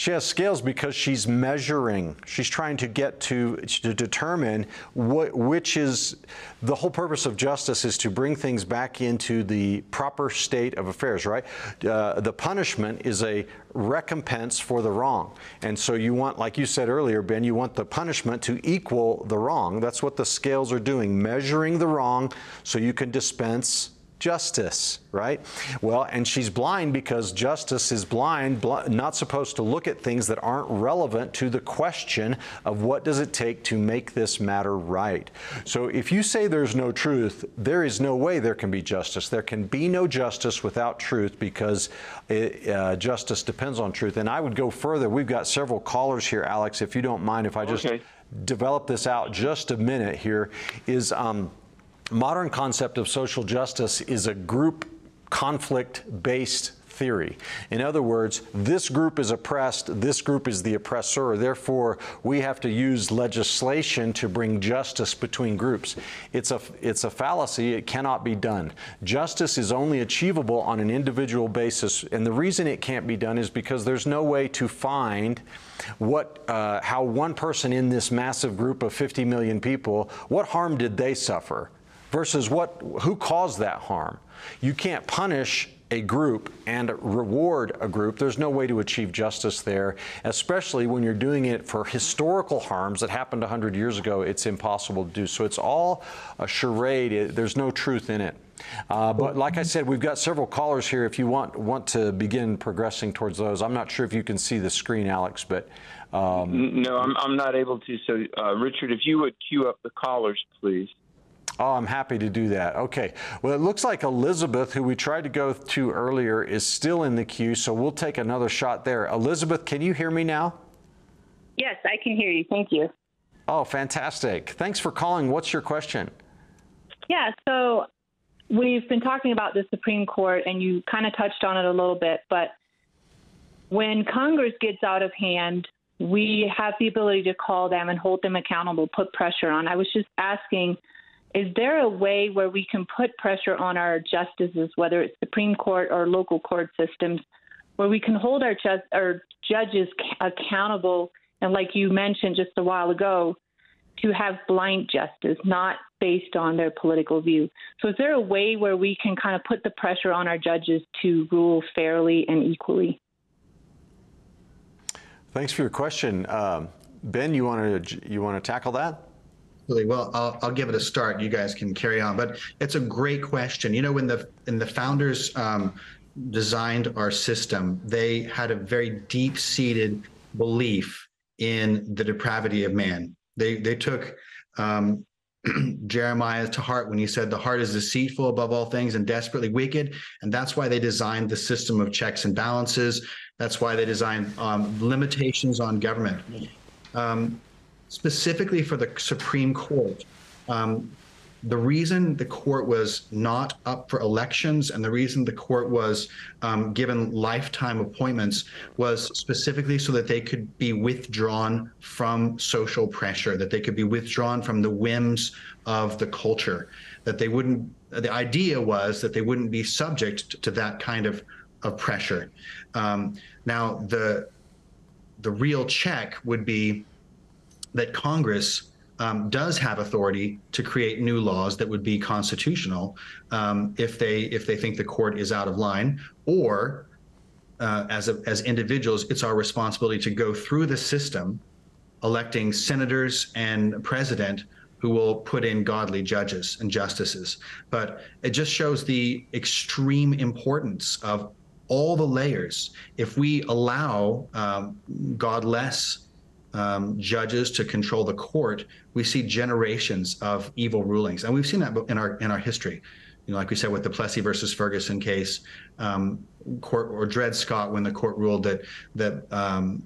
She has scales because she's measuring. She's trying to get to, to determine what, which is the whole purpose of justice is to bring things back into the proper state of affairs, right? Uh, the punishment is a recompense for the wrong. And so you want, like you said earlier, Ben, you want the punishment to equal the wrong. That's what the scales are doing, measuring the wrong so you can dispense justice, right? Well, and she's blind because justice is blind, bl not supposed to look at things that aren't relevant to the question of what does it take to make this matter right. So if you say there's no truth, there is no way there can be justice. There can be no justice without truth because it, uh, justice depends on truth. And I would go further. We've got several callers here, Alex, if you don't mind, if I just okay. develop this out just a minute here, is um, modern concept of social justice is a group conflict based theory. In other words, this group is oppressed, this group is the oppressor. Therefore, we have to use legislation to bring justice between groups. It's a, it's a fallacy. It cannot be done. Justice is only achievable on an individual basis. And the reason it can't be done is because there's no way to find what, uh, how one person in this massive group of 50 million people, what harm did they suffer? Versus what who caused that harm. You can't punish a group and reward a group. There's no way to achieve justice there, especially when you're doing it for historical harms that happened 100 years ago. It's impossible to do. So it's all a charade. There's no truth in it. Uh, but like I said, we've got several callers here. If you want want to begin progressing towards those, I'm not sure if you can see the screen, Alex, but. Um, no, I'm, I'm not able to. So, uh, Richard, if you would cue up the callers, please. Oh, I'm happy to do that. Okay. Well, it looks like Elizabeth, who we tried to go to earlier, is still in the queue, so we'll take another shot there. Elizabeth, can you hear me now? Yes, I can hear you. Thank you. Oh, fantastic. Thanks for calling. What's your question? Yeah, so we've been talking about the Supreme Court, and you kind of touched on it a little bit, but when Congress gets out of hand, we have the ability to call them and hold them accountable, put pressure on. I was just asking is there a way where we can put pressure on our justices, whether it's Supreme Court or local court systems, where we can hold our, ju- our judges accountable and, like you mentioned just a while ago, to have blind justice, not based on their political view. So, is there a way where we can kind of put the pressure on our judges to rule fairly and equally? Thanks for your question, um, Ben. You want to you want to tackle that? Well, I'll, I'll give it a start. You guys can carry on, but it's a great question. You know, when the when the founders um, designed our system, they had a very deep seated belief in the depravity of man. They they took um, Jeremiah to heart when he said the heart is deceitful above all things and desperately wicked. And that's why they designed the system of checks and balances. That's why they designed um, limitations on government. Um, specifically for the Supreme Court, um, the reason the court was not up for elections and the reason the court was um, given lifetime appointments was specifically so that they could be withdrawn from social pressure, that they could be withdrawn from the whims of the culture, that they wouldn't, the idea was that they wouldn't be subject to that kind of, of pressure. Um, now, the, the real check would be that Congress um, does have authority to create new laws that would be constitutional um, if they if they think the court is out of line, or uh, as a, as individuals, it's our responsibility to go through the system, electing senators and president who will put in godly judges and justices. But it just shows the extreme importance of all the layers. If we allow um, godless um, judges to control the court, we see generations of evil rulings, and we've seen that in our in our history. You know, like we said with the Plessy versus Ferguson case, um, court or Dred Scott when the court ruled that that um,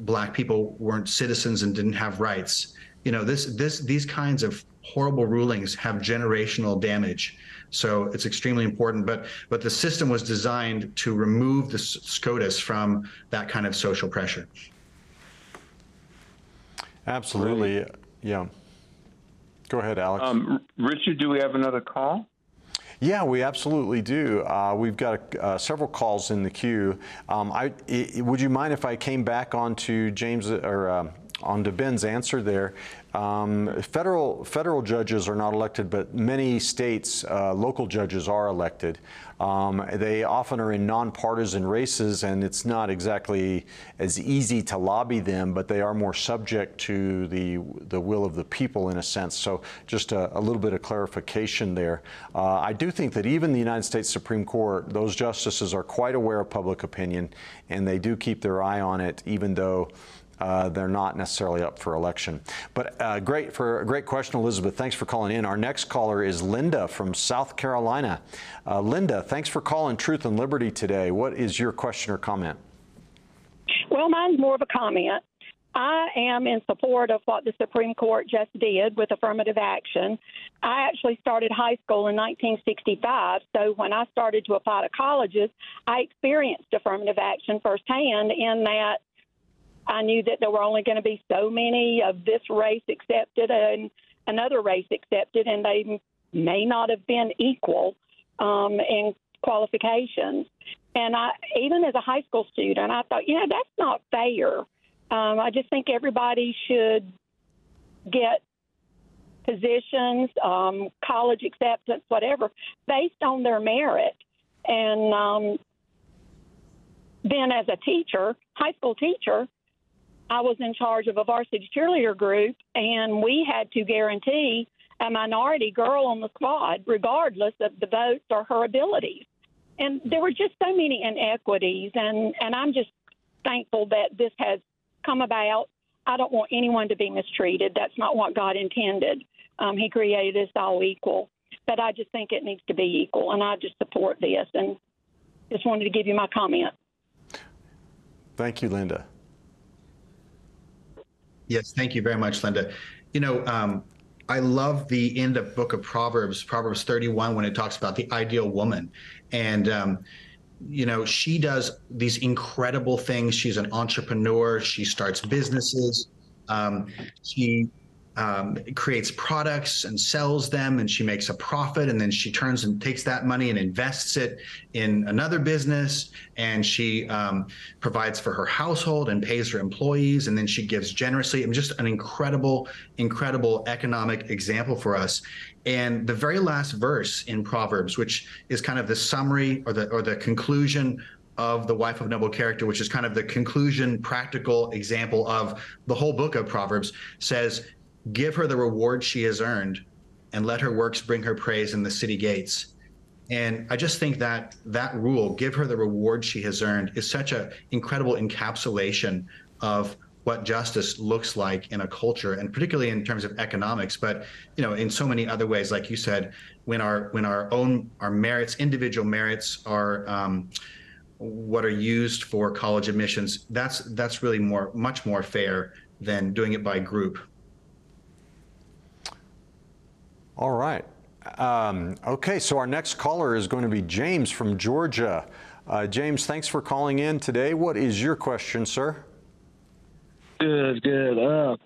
black people weren't citizens and didn't have rights. You know, this this these kinds of horrible rulings have generational damage. So it's extremely important. But but the system was designed to remove the SCOTUS from that kind of social pressure. Absolutely. Yeah. Go ahead, Alex. Um, Richard, do we have another call? Yeah, we absolutely do. Uh, we've got uh, several calls in the queue. Um, I, I, would you mind if I came back onto James or uh, onto Ben's answer there? Um, federal federal judges are not elected, but many states uh, local judges are elected. Um, they often are in nonpartisan races, and it's not exactly as easy to lobby them, but they are more subject to the the will of the people in a sense. So just a, a little bit of clarification there. Uh, I do think that even the United States Supreme Court, those justices are quite aware of public opinion, and they do keep their eye on it, even though uh, they're not necessarily up for election. But uh, great for a great question, Elizabeth. Thanks for calling in. Our next caller is Linda from South Carolina. Uh, Linda, thanks for calling Truth and Liberty today. What is your question or comment? Well, mine's more of a comment. I am in support of what the Supreme Court just did with affirmative action. I actually started high school in 1965, so when I started to apply to colleges, I experienced affirmative action firsthand in that I knew that there were only going to be so many of this race accepted and another race accepted, and they may not have been equal um, in qualifications. And I, even as a high school student, I thought, you know, that's not fair. Um, I just think everybody should get positions, um, college acceptance, whatever, based on their merit. And um, then, as a teacher, high school teacher, I was in charge of a varsity cheerleader group, and we had to guarantee a minority girl on the squad, regardless of the votes or her abilities. And there were just so many inequities, and, and I'm just thankful that this has come about. I don't want anyone to be mistreated. That's not what God intended. Um, he created us all equal. But I just think it needs to be equal, and I just support this. And just wanted to give you my comment. Thank you, Linda. Yes, thank you very much, Linda. You know, um, I love the end of book of Proverbs, Proverbs 31, when it talks about the ideal woman. And, um, you know, she does these incredible things. She's an entrepreneur. She starts businesses. Um, she um, creates products and sells them and she makes a profit and then she turns and takes that money and invests it in another business and she um, provides for her household and pays her employees and then she gives generously. And just an incredible incredible economic example for us. And the very last verse in proverbs which is kind of the summary or the or the conclusion of the wife of noble character, which is kind of the conclusion, practical example of the whole book of Proverbs, says, give her the reward she has earned and let her works bring her praise in the city gates and i just think that that rule give her the reward she has earned is such an incredible encapsulation of what justice looks like in a culture, and particularly in terms of economics, but you know, in so many other ways, like you said, when our when our own our merits, individual merits, are um, what are used for college admissions, that's that's really more much more fair than doing it by group. All right. Um, okay, so our next caller is going to be James from Georgia. Uh, James, thanks for calling in today. What is your question, sir? Good, good. Uh,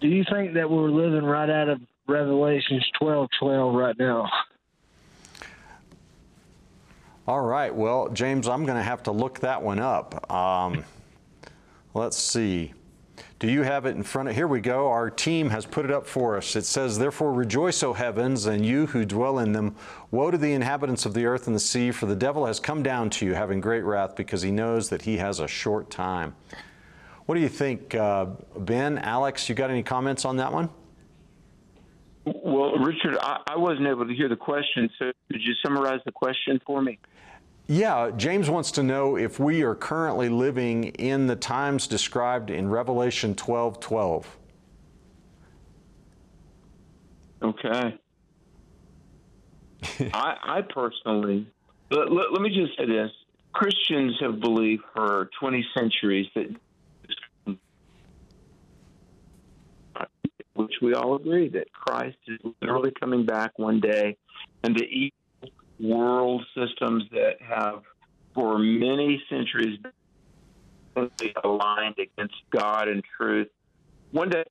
do you think that we're living right out of Revelations twelve twelve right now? All right. Well, James, I'm going to have to look that one up. Um, let's see. Do you have it in front of? Here we go. Our team has put it up for us. It says, Therefore rejoice, O heavens, and you who dwell in them. Woe to the inhabitants of the earth and the sea, for the devil has come down to you, having great wrath, because he knows that he has a short time. What do you think, uh, Ben, Alex? You got any comments on that one? Well, Richard, I, I wasn't able to hear the question, so could you summarize the question for me? Yeah, James wants to know if we are currently living in the times described in Revelation 12 12. Okay. I, I personally, let, let, let me just say this Christians have believed for 20 centuries that, which we all agree that Christ is literally coming back one day, and the evil world systems that have, for many centuries, aligned against God and truth, one day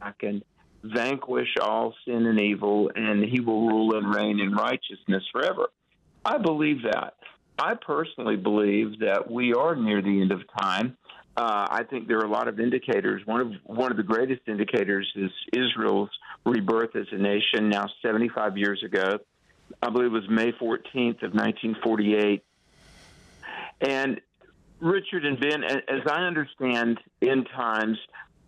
I can vanquish all sin and evil, and He will rule and reign in righteousness forever. I believe that. I personally believe that we are near the end of time. Uh, I think there are a lot of indicators. One of one of the greatest indicators is Israel's rebirth as a nation now 75 years ago. I believe it was May 14th of 1948. And Richard and Ben, as I understand in times,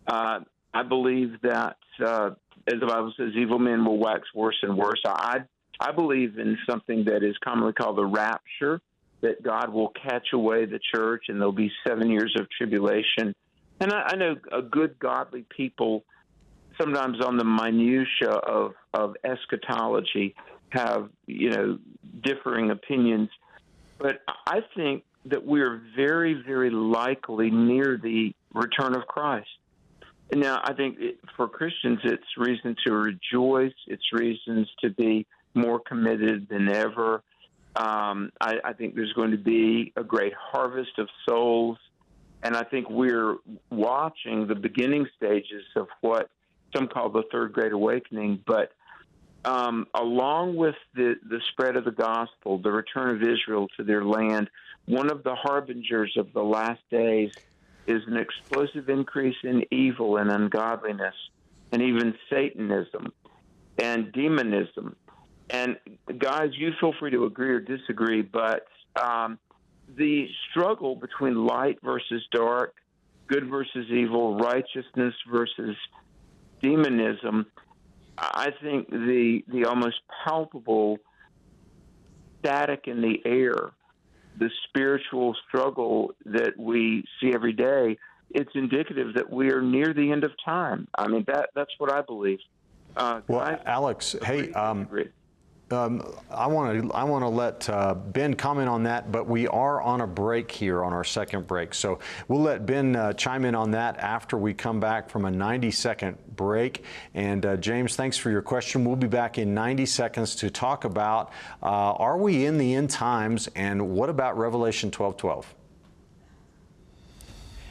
uh, I believe that, uh, as the Bible says, evil men will wax worse and worse. I, I believe in something that is commonly called the rapture, that God will catch away the church and there'll be seven years of tribulation. And I, I know a good, godly people, sometimes on the minutia of, of eschatology, have you know differing opinions, but I think that we're very, very likely near the return of Christ. Now, I think it, for Christians, it's reason to rejoice. It's reasons to be more committed than ever. Um, I, I think there's going to be a great harvest of souls, and I think we're watching the beginning stages of what some call the third great awakening. But um, along with the, the spread of the gospel, the return of Israel to their land, one of the harbingers of the last days is an explosive increase in evil and ungodliness, and even Satanism and demonism. And guys, you feel free to agree or disagree, but um, the struggle between light versus dark, good versus evil, righteousness versus demonism I think the the almost palpable static in the air, the spiritual struggle that we see every day, it's indicative that we are near the end of time. I mean that that's what I believe. Uh, well, I, Alex, hey, um, um, I want to I want to let uh, Ben comment on that, but we are on a break here on our second break, so we'll let Ben uh, chime in on that after we come back from a 90 second break. And uh, James, thanks for your question. We'll be back in 90 seconds to talk about uh, are we in the end times, and what about Revelation 12:12.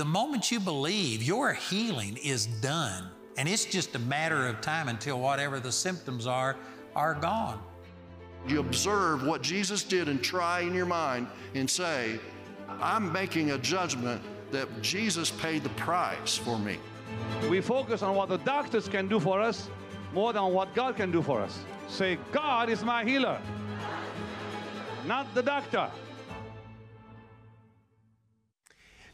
The moment you believe, your healing is done. And it's just a matter of time until whatever the symptoms are, are gone. You observe what Jesus did and try in your mind and say, I'm making a judgment that Jesus paid the price for me. We focus on what the doctors can do for us more than what God can do for us. Say, God is my healer, not the doctor.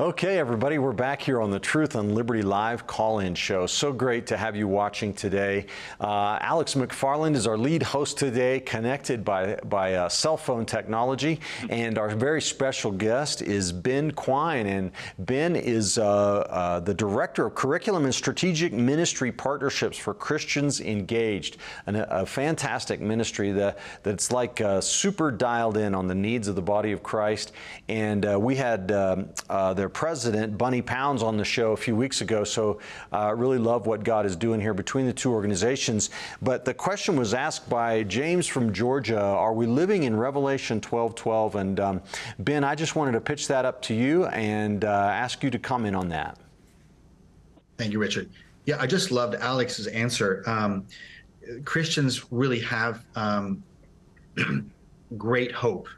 Okay, everybody, we're back here on the Truth and Liberty Live call in show. So great to have you watching today. Uh, Alex McFarland is our lead host today, connected by, by uh, cell phone technology. And our very special guest is Ben Quine. And Ben is uh, uh the Director of Curriculum and Strategic Ministry Partnerships for Christians Engaged, a, fantastic ministry that, that's like uh, super dialed in on the needs of the body of Christ. And uh, we had um, their president, Bunny Pounds, on the show a few weeks ago. So uh, really love what God is doing here between the two organizations. But the question was asked by James from Georgia Are we living in Revelation 12 12? And um, Ben, I just wanted to pitch that up to you and uh, ask you to comment on that. Thank you, Richard. Yeah, I just loved Alex's answer. Um, Christians really have um, great hope.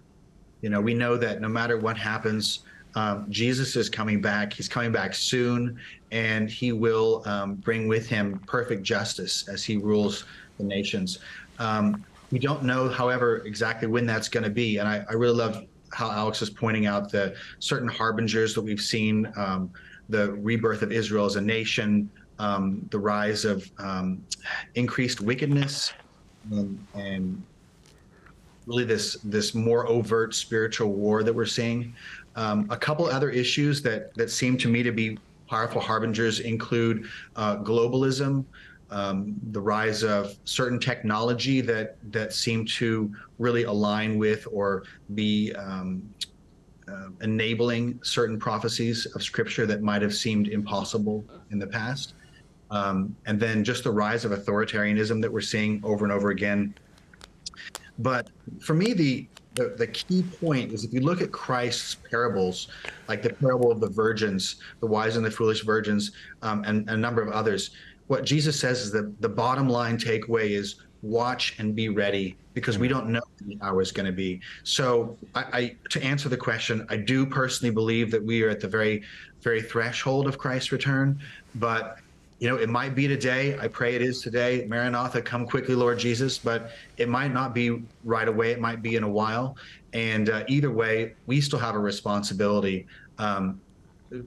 You know, we know that no matter what happens, um, Jesus is coming back. He's coming back soon, and he will um, bring with him perfect justice as he rules the nations. Um, we don't know, however, exactly when that's going to be. And I, I, really love how Alex is pointing out the certain harbingers that we've seen um, the rebirth of Israel as a nation, um, the rise of um, increased wickedness, and, and really this this more overt spiritual war that we're seeing. Um, a couple other issues that that seem to me to be powerful harbingers include uh, globalism, um, the rise of certain technology that that seem to really align with or be um, uh, enabling certain prophecies of Scripture that might have seemed impossible in the past. Um, and then just the rise of authoritarianism that we're seeing over and over again. But for me, the the, the key point is if you look at Christ's parables, like the parable of the virgins, the wise and the foolish virgins, um, and, and a number of others, what Jesus says is that the bottom line takeaway is watch and be ready because we don't know when the hour is going to be. So, I, I, to answer the question, I do personally believe that we are at the very, very threshold of Christ's return. But you know, it might be today. I pray it is today. Maranatha, come quickly, Lord Jesus. But it might not be right away. It might be in a while. And uh, either way, we still have a responsibility um,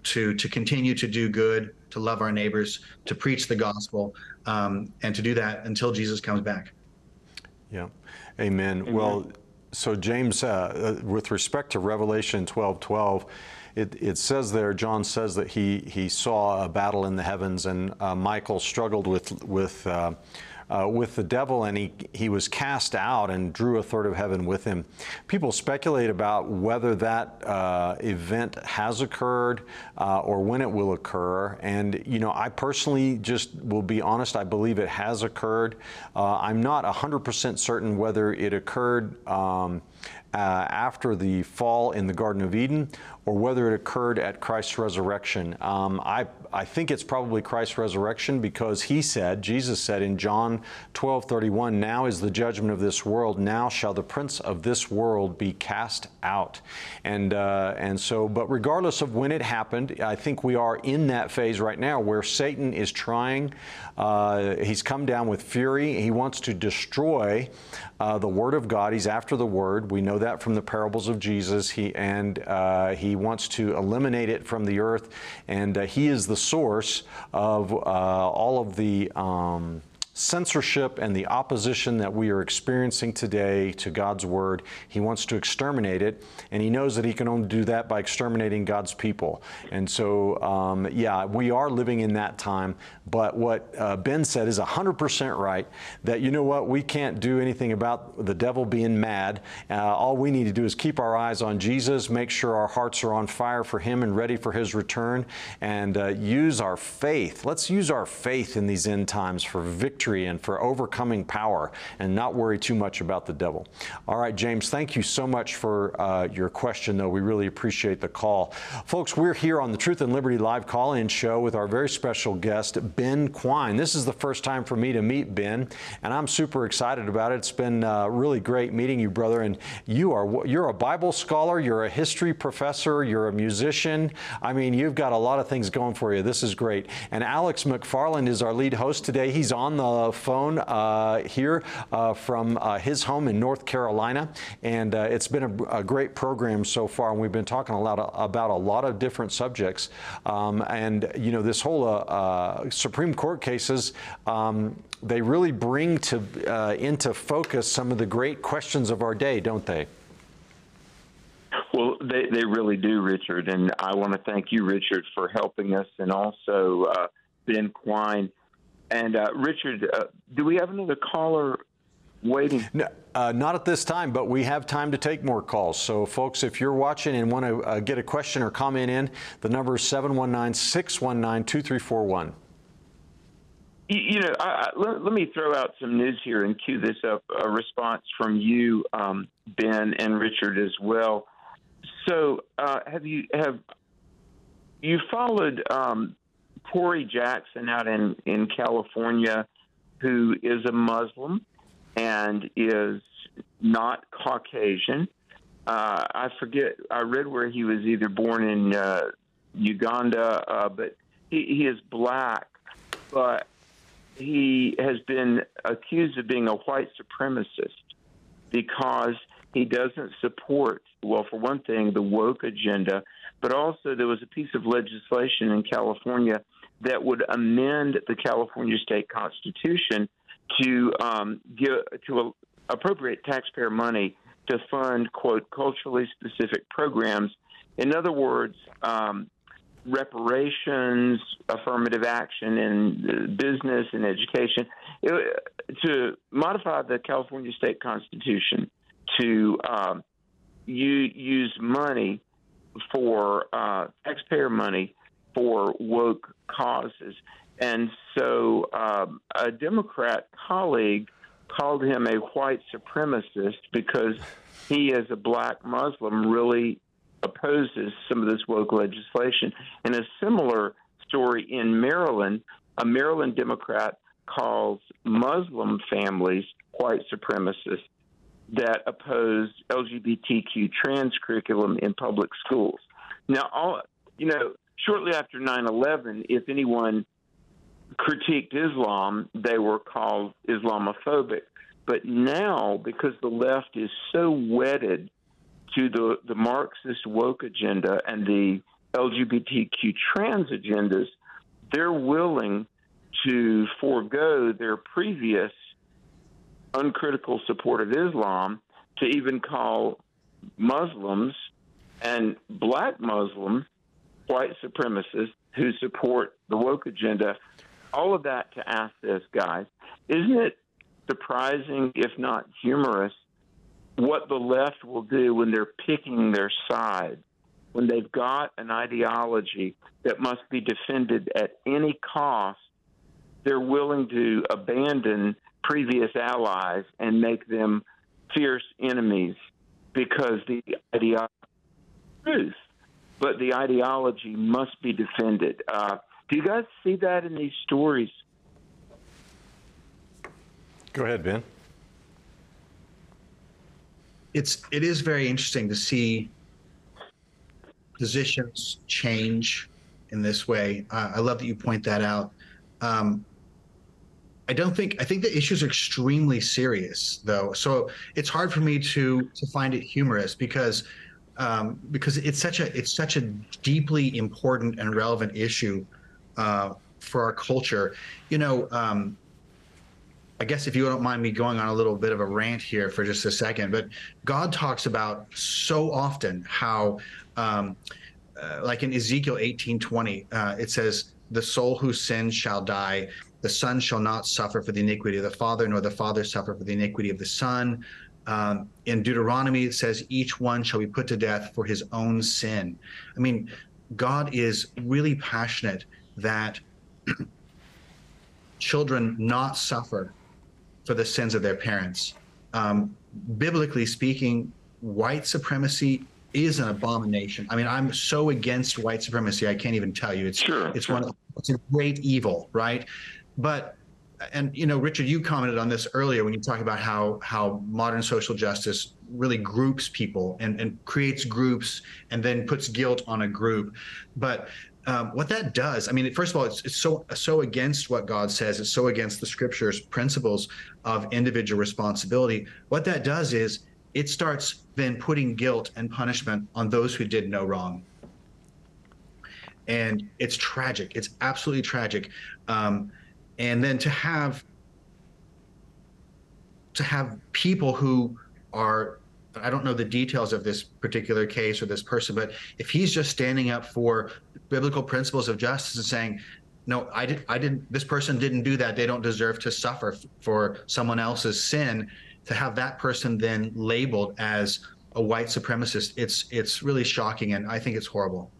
to to continue to do good, to love our neighbors, to preach the gospel, um, and to do that until Jesus comes back. Yeah, Amen. Amen. Well, so James, uh, uh with respect to Revelation twelve twelve it, it says there, John says that he, he saw a battle in the heavens, and uh, Michael struggled with, with, uh, uh, with the devil, and he, he was cast out and drew a third of heaven with him. People speculate about whether that uh, event has occurred uh, or when it will occur. And, you know, I personally just will be honest, I believe it has occurred. Uh, I'm not 100% certain whether it occurred. Um, uh, after the fall in the Garden of Eden or whether it occurred at Christ's resurrection. Um, I, I think it's probably Christ's resurrection because he said, Jesus said in John 12 31, Now is the judgment of this world, now shall the prince of this world be cast out. And, uh, and so, but regardless of when it happened, I think we are in that phase right now where Satan is trying, uh, he's come down with fury, he wants to destroy uh, the Word of God. He's after the Word. We know that from the parables of Jesus. He and uh, he wants to eliminate it from the earth, and uh, he is the source of uh, all of the. Um, censorship and the opposition that we are experiencing today to God's word. He wants to exterminate it, and he knows that he can only do that by exterminating God's people. And so, um, yeah, we are living in that time. But what uh, Ben said is 100% right that, you know what, we can't do anything about the devil being mad. Uh, all we need to do is keep our eyes on Jesus, make sure our hearts are on fire for him and ready for his return, and uh, use our faith. Let's use our faith in these end times for victory victory and for overcoming power and not worry too much about the devil. All right, James, thank you so much for uh, your question, though. We really appreciate the call. Folks, we're here on the Truth and Liberty live call in show with our very special guest, Ben Quine. This is the first time for me to meet Ben, and I'm super excited about it. It's been uh, really great meeting you, brother. And you are you're a Bible scholar, you're a history professor, you're a musician. I mean, you've got a lot of things going for you. This is great. And Alex McFarland is our lead host today. He's on the phone uh, here uh, from uh, his home in North Carolina. And it's been a, a, great program so far. And we've been talking a lot of, about a lot of different subjects. Um, and, you know, this whole Supreme Court cases, um, they really bring to into focus some of the great questions of our day, don't they? Well, they, they really do, Richard. And I want to thank you, Richard, for helping us and also uh, Ben Quine and uh, Richard, uh, do we have another caller waiting? No, uh, not at this time, but we have time to take more calls. So, folks, if you're watching and want to uh, get a question or comment in, the number is 719 619 2341. You know, I, I, let, let, me throw out some news here and cue this up a response from you, um, Ben, and Richard as well. So, uh, have you have you followed um, Corey Jackson out in, in California, who is a Muslim and is not Caucasian. Uh, I forget, I read where he was either born in uh, Uganda, uh, but he, he is black, but he has been accused of being a white supremacist because he doesn't support, well, for one thing, the woke agenda, but also there was a piece of legislation in California that would amend the California state constitution to um, give to appropriate taxpayer money to fund quote culturally specific programs. In other words, um, reparations, affirmative action in business and education, it, to modify the California state constitution to um, you, use money for uh, taxpayer money for woke causes. And so um, a Democrat colleague called him a white supremacist because he, as a black Muslim, really opposes some of this woke legislation. And a similar story in Maryland, a Maryland Democrat calls Muslim families white supremacists that oppose LGBTQ trans curriculum in public schools. Now, all you know, shortly after 9 11, if anyone critiqued Islam, they were called Islamophobic. But now, because the left is so wedded to the, the Marxist woke agenda and the LGBTQ trans agendas, they're willing to forego their previous uncritical support of Islam to even call Muslims and black Muslims white supremacists who support the woke agenda. All of that to ask this, guys. Isn't it surprising, if not humorous, what the left will do when they're picking their side, when they've got an ideology that must be defended at any cost? They're willing to abandon previous allies and make them fierce enemies because the ideology truth but the ideology must be defended. Uh, do you guys see that in these stories? Go ahead, Ben. It's it is very interesting to see positions change in this way. Uh, I love that you point that out. Um, I don't think I think the issues are extremely serious though, so it's hard for me to to find it humorous because um, because it's such a it's such a deeply important and relevant issue uh, for our culture. You know, um, I guess if you don't mind me going on a little bit of a rant here for just a second, but God talks about so often how, um, uh, like in Ezekiel 18:20, uh, it says, "The soul who sins shall die. The son shall not suffer for the iniquity of the father, nor the father suffer for the iniquity of the son." Um, in Deuteronomy, it says, "Each one shall be put to death for his own sin." I mean, God is really passionate that children not suffer for the sins of their parents. Um, biblically speaking, white supremacy is an abomination. I mean, I'm so against white supremacy, I can't even tell you. It's sure, it's sure. one of, it's a great evil, right? But and you know, Richard, you commented on this earlier when you talk about how how modern social justice really groups people and, and creates groups and then puts guilt on a group. But um, what that does, I mean, first of all, it's, it's so so against what God says. It's so against the Scripture's principles of individual responsibility. What that does is it starts then putting guilt and punishment on those who did no wrong, and it's tragic. It's absolutely tragic. Um, and then to have to have people who are I don't know the details of this particular case or this person, but if he's just standing up for biblical principles of justice and saying, "No, I did, I didn't. This person didn't do that. They don't deserve to suffer f- for someone else's sin," to have that person then labeled as a white supremacist, it's it's really shocking, and I think it's horrible.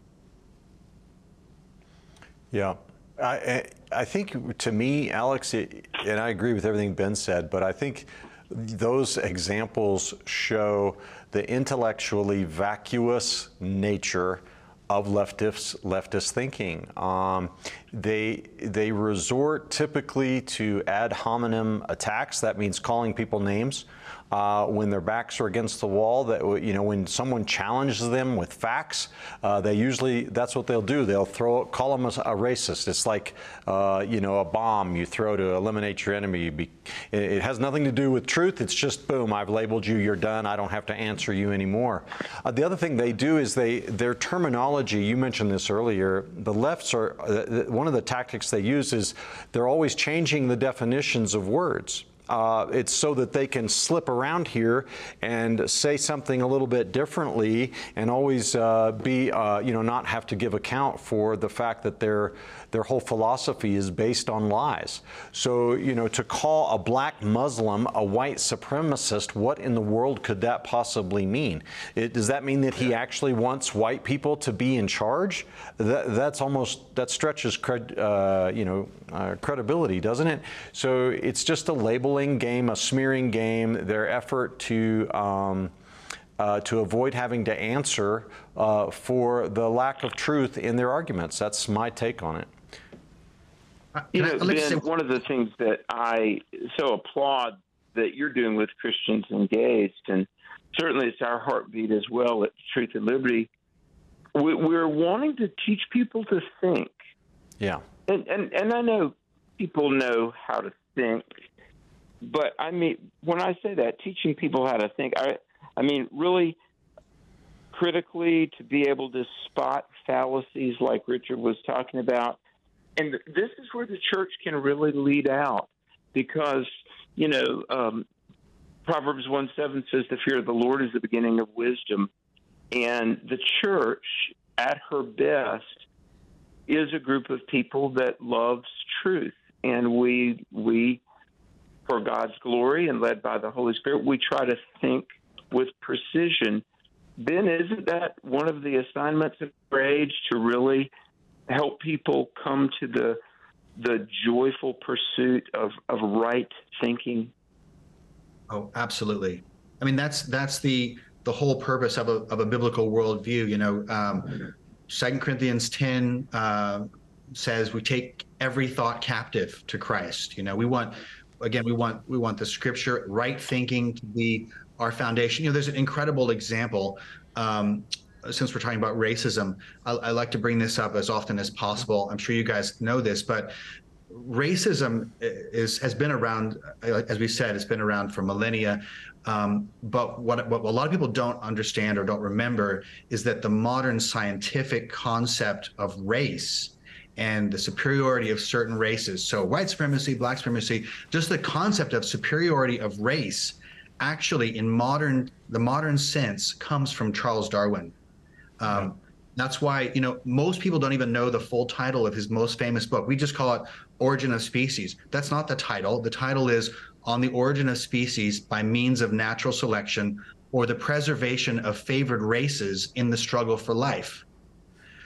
Yeah. I, I think to me, Alex, it, and I agree with everything Ben said, but I think those examples show the intellectually vacuous nature of leftist leftist thinking. Um, they they resort typically to ad hominem attacks. That means calling people names uh, when their backs are against the wall. That you know when someone challenges them with facts, uh, they usually that's what they'll do. They'll throw call them a, a racist. It's like uh, you know a bomb you throw to eliminate your enemy. Be, it, it has nothing to do with truth. It's just boom. I've labeled you. You're done. I don't have to answer you anymore. Uh, the other thing they do is they their terminology. You mentioned this earlier. The lefts are uh, one of the tactics they use is they're always changing the definitions of words. Uh, it's so that they can slip around here and say something a little bit differently and always uh, be, uh, you know, not have to give account for the fact that their their whole philosophy is based on lies. So, you know, to call a black Muslim a white supremacist, what in the world could that possibly mean? It, does that mean that he actually wants white people to be in charge? That, that's almost that stretches, cred, uh, you know, uh, credibility, doesn't it? So it's just a labeling game, a smearing game. Their effort to um, uh, to avoid having to answer uh, for the lack of truth in their arguments. That's my take on it. You know, Ben, one of the things that I so applaud that you're doing with Christians Engaged, and certainly it's our heartbeat as well at Truth and Liberty. We're wanting to teach people to think. Yeah. And, and, and I know people know how to think, but I mean, when I say that, teaching people how to think, I, I mean, really critically to be able to spot fallacies like Richard was talking about and this is where the church can really lead out because you know um, proverbs 1 7 says the fear of the lord is the beginning of wisdom. And the church at her best is a group of people that loves truth. And we we for god's glory and led by the holy spirit we try to think with precision. Ben isn't that one of the assignments of our age to really help people come to the the joyful pursuit of, of right thinking? Oh, absolutely. I mean, that's that's the the whole purpose of a of a biblical worldview. You know, um, Second Corinthians ten uh, says we take every thought captive to Christ. You know, we want again we want we want the Scripture, right thinking to be our foundation. You know, there's an incredible example. Um, since we're talking about racism, I, I, like to bring this up as often as possible. I'm sure you guys know this, but racism is has been around, as we said, it's been around for millennia. Um, but what, what a lot of people don't understand or don't remember is that the modern scientific concept of race and the superiority of certain races. So white supremacy, black supremacy, just the concept of superiority of race actually in modern the modern sense comes from Charles Darwin. Um, That's why you know most people don't even know the full title of his most famous book. We just call it Origin of Species. That's not the title. The title is On the Origin of Species by Means of Natural Selection or the Preservation of Favored Races in the Struggle for Life.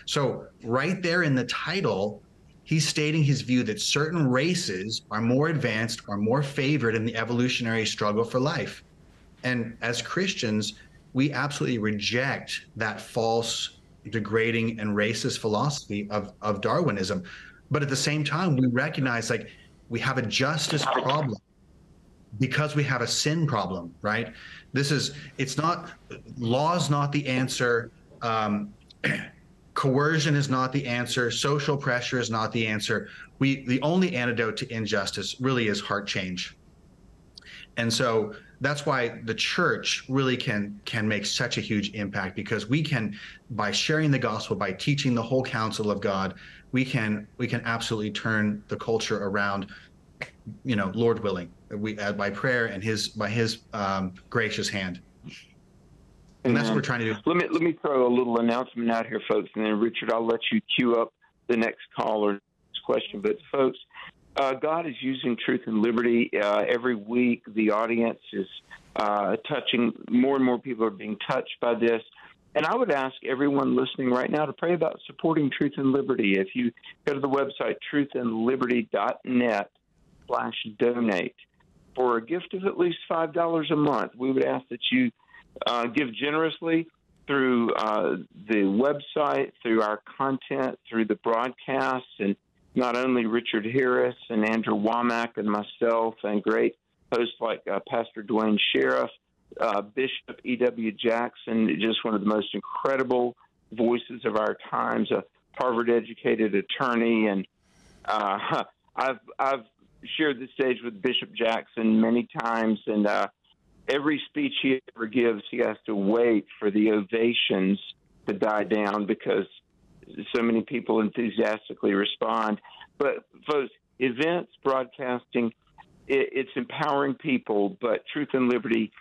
So, right there in the title, he's stating his view that certain races are more advanced or more favored in the evolutionary struggle for life. And as Christians, we absolutely reject that false, degrading, and racist philosophy of, of Darwinism. But at the same time, we recognize like we have a justice problem because we have a sin problem, right? This is, it's not, law's not the answer. Um, coercion is not the answer social pressure is not the answer we the only antidote to injustice really is heart change and so that's why the church really can can make such a huge impact because we can by sharing the gospel by teaching the whole counsel of god we can we can absolutely turn the culture around you know lord willing we uh, by prayer and his by his um, gracious hand and that's what we're trying to do. Let me let me throw a little announcement out here, folks, and then Richard, I'll let you queue up the next caller's question. But folks, uh, God is using Truth and Liberty uh, every week. The audience is uh, touching more and more people are being touched by this. And I would ask everyone listening right now to pray about supporting Truth and Liberty. If you go to the website truthandliberty.net slash donate for a gift of at least five dollars a month, we would ask that you uh, give generously through uh, the website, through our content, through the broadcasts, and not only Richard Harris and Andrew Wommack and myself, and great hosts like uh, Pastor Duane Sheriff, uh, Bishop E.W. Jackson, just one of the most incredible voices of our times, a Harvard-educated attorney, and uh, I've I've shared the stage with Bishop Jackson many times, and uh, every speech he ever gives, he has to wait for the ovations to die down because so many people enthusiastically respond. But, folks, events, broadcasting, it, it's empowering people, but Truth and Liberty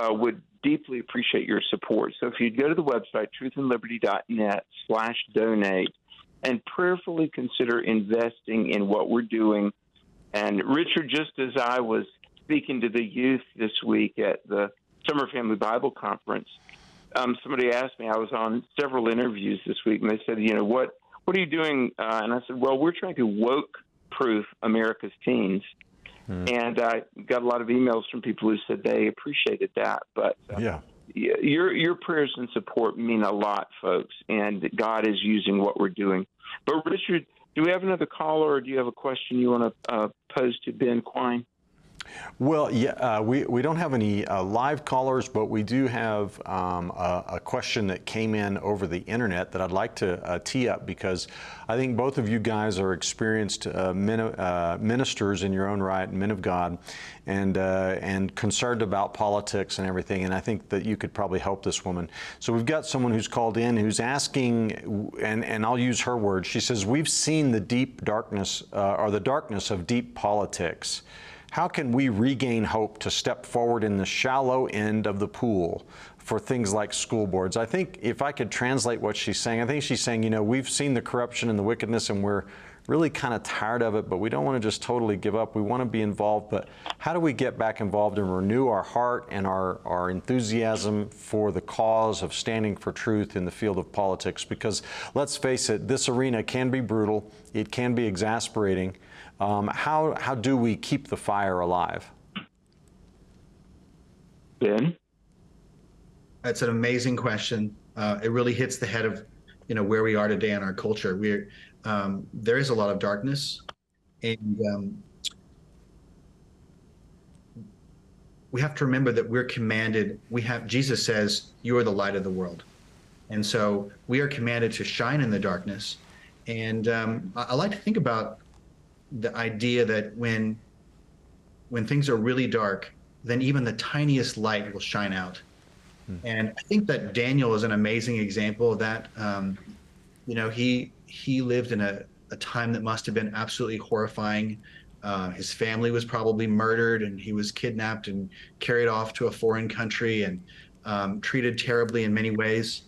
uh, would deeply appreciate your support. So if you'd go to the website, truthandliberty.net slash donate, and prayerfully consider investing in what we're doing. And Richard, just as I was speaking to the youth this week at the Summer Family Bible Conference, um, somebody asked me. I was on several interviews this week, and they said, "You know what? What are you doing?" Uh, and I said, "Well, we're trying to woke proof America's teens." Mm. And I got a lot of emails from people who said they appreciated that. But uh, yeah, your your prayers and support mean a lot, folks, and God is using what we're doing. But Richard, do we have another caller, or do you have a question you want to uh, pose to Ben Quine? Well, yeah, uh, we, we don't have any uh, live callers, but we do have um, a, a, question that came in over the internet that I'd like to uh, tee up because I think both of you guys are experienced uh, min uh, ministers in your own right, men of God, and, uh, and concerned about politics and everything. And I think that you could probably help this woman. So we've got someone who's called in who's asking, and, and I'll use her words. She says, We've seen the deep darkness, or the darkness of deep politics. How can we regain hope to step forward in the shallow end of the pool for things like school boards? I think if I could translate what she's saying, I think she's saying, you know, we've seen the corruption and the wickedness and we're really kind of tired of it, but we don't want to just totally give up. We want to be involved, but how do we get back involved and renew our heart and our, our enthusiasm for the cause of standing for truth in the field of politics? Because let's face it, this arena can be brutal, it can be exasperating. Um, how, how do we keep the fire alive? Ben? That's an amazing question. Uh, it really hits the head of, you know, where we are today in our culture. We're, um, there is a lot of darkness, and um, we have to remember that we're commanded. We have Jesus says, "You are the light of the world," and so we are commanded to shine in the darkness. And um, I, I like to think about the idea that when when things are really dark, then even the tiniest light will shine out. Hmm. And I think that Daniel is an amazing example of that. Um, you know, he he lived in a a time that must have been absolutely horrifying. Uh, his family was probably murdered, and he was kidnapped and carried off to a foreign country and um, treated terribly in many ways.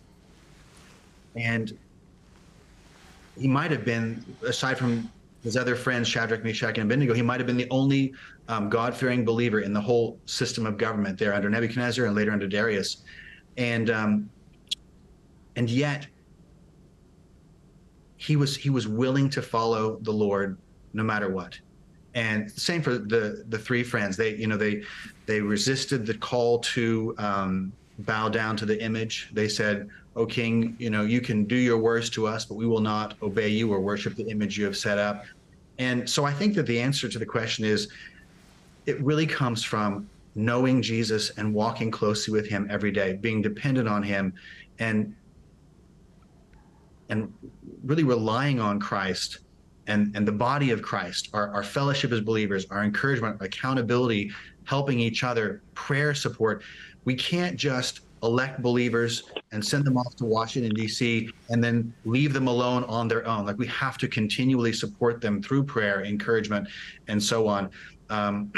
And he might have been, aside from his other friends, Shadrach, Meshach, and Abednego, he might have been the only um, God fearing believer in the whole system of government there under Nebuchadnezzar and later under Darius. And, um, and yet, he was he was willing to follow the Lord no matter what. And same for the the three friends. They you know they they resisted the call to um, bow down to the image. They said, "O King, you know you can do your worst to us, but we will not obey you or worship the image you have set up." And so I think that the answer to the question is, it really comes from knowing Jesus and walking closely with Him every day, being dependent on Him, and and really relying on Christ and, and the body of Christ, our, our fellowship as believers, our encouragement, accountability, helping each other, prayer support. We can't just elect believers and send them off to Washington, D.C., and then leave them alone on their own. Like we have to continually support them through prayer, encouragement, and so on. Um,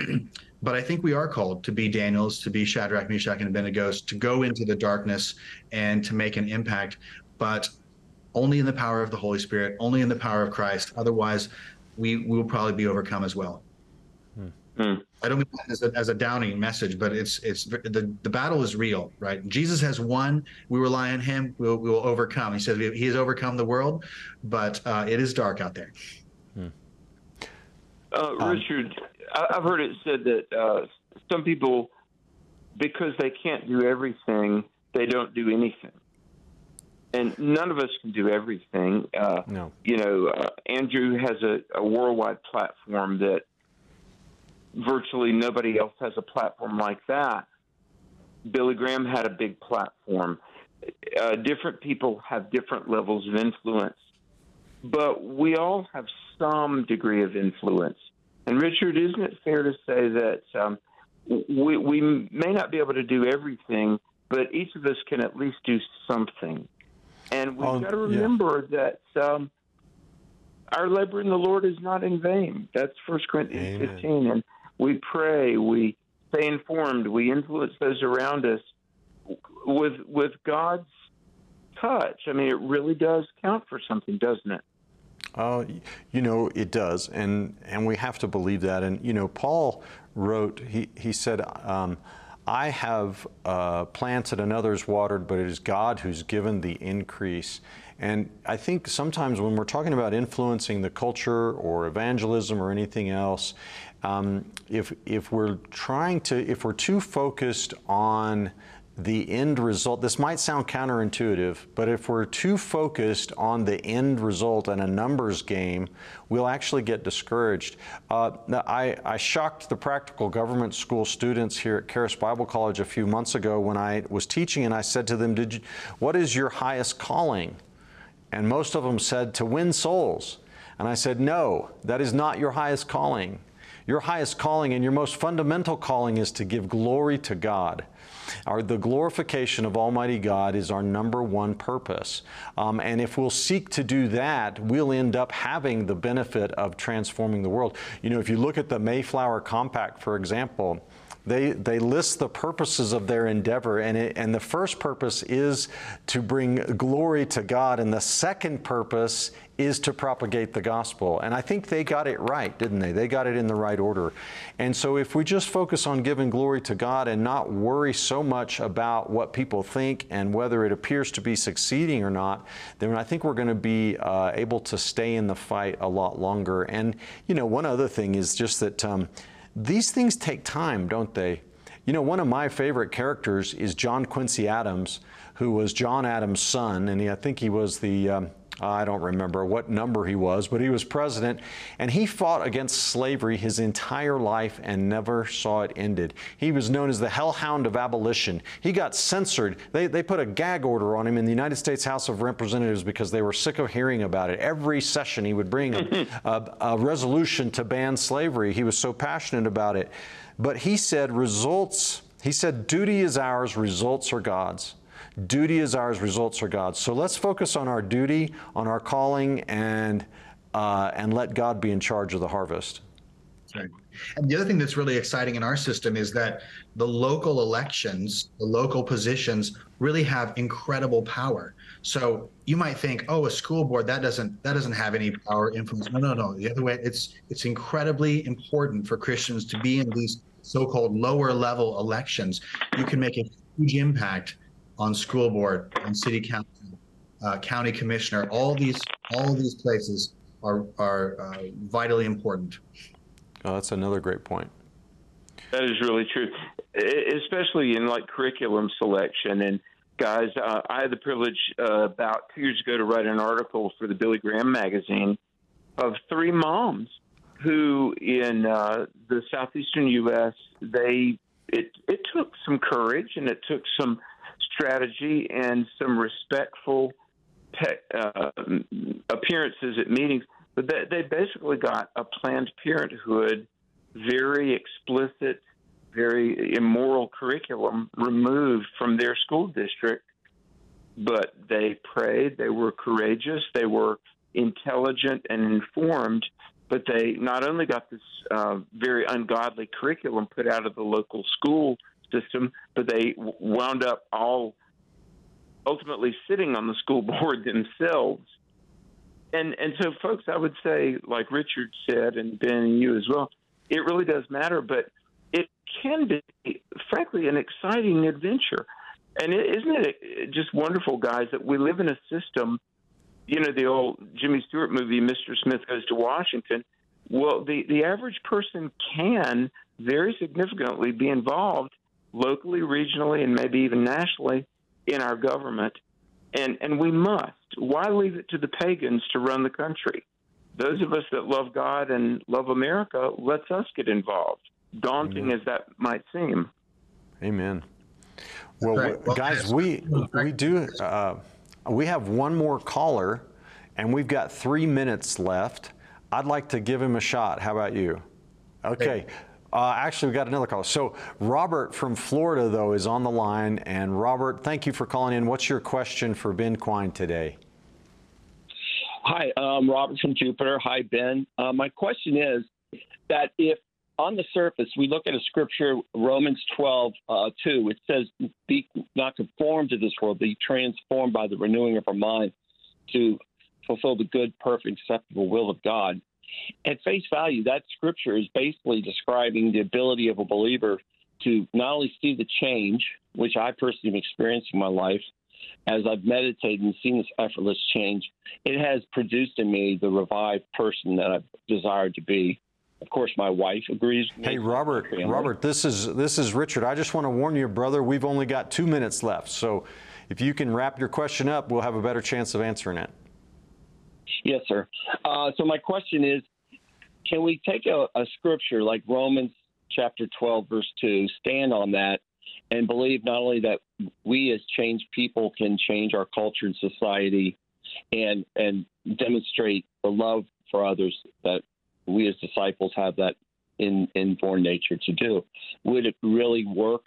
but I think we are called to be Daniels, to be Shadrach, Meshach, and Abednego, to go into the darkness and to make an impact. But only in the power of the Holy Spirit, only in the power of Christ. Otherwise, we, we will probably be overcome as well. Hmm. I don't mean that as a, as a downing message, but it's it's the the battle is real, right? Jesus has won. We rely on Him. We'll we will overcome. He says He has overcome the world, but uh, it is dark out there. Hmm. Uh, Richard, I've heard it said that uh, some people, because they can't do everything, they don't do anything and none of us can do everything. Uh, no. You know, uh, Andrew has a, a worldwide platform that virtually nobody else has a platform like that. Billy Graham had a big platform. Uh, different people have different levels of influence, but we all have some degree of influence. And Richard, isn't it fair to say that um, we, we may not be able to do everything, but each of us can at least do something? And we've oh, got to remember yeah. that um, our labor in the Lord is not in vain. That's First Corinthians Amen. 15. And we pray, we stay informed, we influence those around us with with God's touch. I mean, it really does count for something, doesn't it? Uh, you know, it does, and and we have to believe that. And you know, Paul wrote. He he said. Um, I have uh, planted and others watered, but it is God who's given the increase. And I think sometimes when we're talking about influencing the culture or evangelism or anything else, um, if, if we're trying to, if we're too focused on the end result, this might sound counterintuitive, but if we're too focused on the end result and a numbers game, we'll actually get discouraged. Uh, I, I, shocked the practical government school students here at Charis Bible College a few months ago when I was teaching, and I said to them, Did you, What is your highest calling? And most of them said, To win souls. And I said, No, that is not your highest calling. Your highest calling and your most fundamental calling is to give glory to God. Our, the glorification of Almighty God is our number one purpose. Um, and if we'll seek to do that, we'll end up having the benefit of transforming the world. You know, if you look at the Mayflower Compact, for example, they, they list the purposes of their endeavor, and, it, and the first purpose is to bring glory to God, and the second purpose is to propagate the gospel. And I think they got it right, didn't they? They got it in the right order. And so if we just focus on giving glory to God and not worry so much about what people think and whether it appears to be succeeding or not, then I think we're going to be uh, able to stay in the fight a lot longer. And, you know, one other thing is just that um, these things take time, don't they? You know, one of my favorite characters is John Quincy Adams, who was John Adams' son, and he, I think he was the um, I don't remember what number he was, but he was president, and he fought against slavery his entire life and never saw it ended. He was known as the hellhound of abolition. He got censored. They, they put a gag order on him in the United States House of Representatives because they were sick of hearing about it. Every session he would bring a, a, a resolution to ban slavery. He was so passionate about it. But he said, results, he said, duty is ours, results are God's. Duty is ours, results are God's. So let's focus on our duty, on our calling, and uh, and let God be in charge of the harvest. Right. And the other thing that's really exciting in our system is that the local elections, the local positions really have incredible power. So you might think, oh, a school board that doesn't that doesn't have any power influence. No, no, no. The other way, it's it's incredibly important for Christians to be in these so-called lower level elections. You can make a huge impact on school board, on city council, uh, county commissioner. All these all of these places are are uh, vitally important. Oh, that's another great point. That is really true, especially in like curriculum selection. And guys, uh, I had the privilege uh, about two years ago to write an article for the Billy Graham magazine of three moms who, in uh, the southeastern U.S., they it it took some courage and it took some strategy and some respectful pe- uh, appearances at meetings but they, they basically got a Planned Parenthood, very explicit, very immoral curriculum removed from their school district. But they prayed, they were courageous, they were intelligent and informed, but they not only got this uh, very ungodly curriculum put out of the local school system, but they wound up all ultimately sitting on the school board themselves and and so, folks, I would say, like Richard said, and Ben and you as well, it really does matter, but it can be, frankly, an exciting adventure. And isn't it uh, just wonderful, guys, that we live in a system? You know, the old Jimmy Stewart movie, Mr. Smith Goes to Washington. Well, the the average person can very significantly be involved locally, regionally, and maybe even nationally in our government and and we must. Why leave it to the pagans to run the country? Those of us that love God and love America, let's us get involved. Daunting Amen. as that might seem. Amen. Well, right. well guys, we we do uh, we have one more caller, and we've got three minutes left. I'd like to give him a shot. How about you? Okay. Hey. Uh, actually, we got another call. So, Robert from Florida, though, is on the line. And, Robert, thank you for calling in. What's your question for Ben Quine today? Hi, um, Robert from Jupiter. Hi, Ben. Uh, my question is that if on the surface we look at a scripture, Romans 12, uh, 2, it says, Be not conformed to this world, be transformed by the renewing of our mind to fulfill the good, perfect, acceptable will of God at face value, that scripture is basically describing the ability of a believer to not only see the change, which I personally have experienced in my life, as I've meditated and seen this effortless change, it has produced in me the revived person that I've desired to be. Of course, my wife agrees. Hey, Robert. Robert, this is this is Richard. I just want to warn you, brother. We've only got two minutes left, so if you can wrap your question up, we'll have a better chance of answering it. Yes, sir. Uh, so my question is, can we take a, a scripture like Romans chapter 12, verse 2, stand on that and believe not only that we as changed people can change our culture and society and and demonstrate the love for others that we as disciples have that in inborn nature to do. Would it really work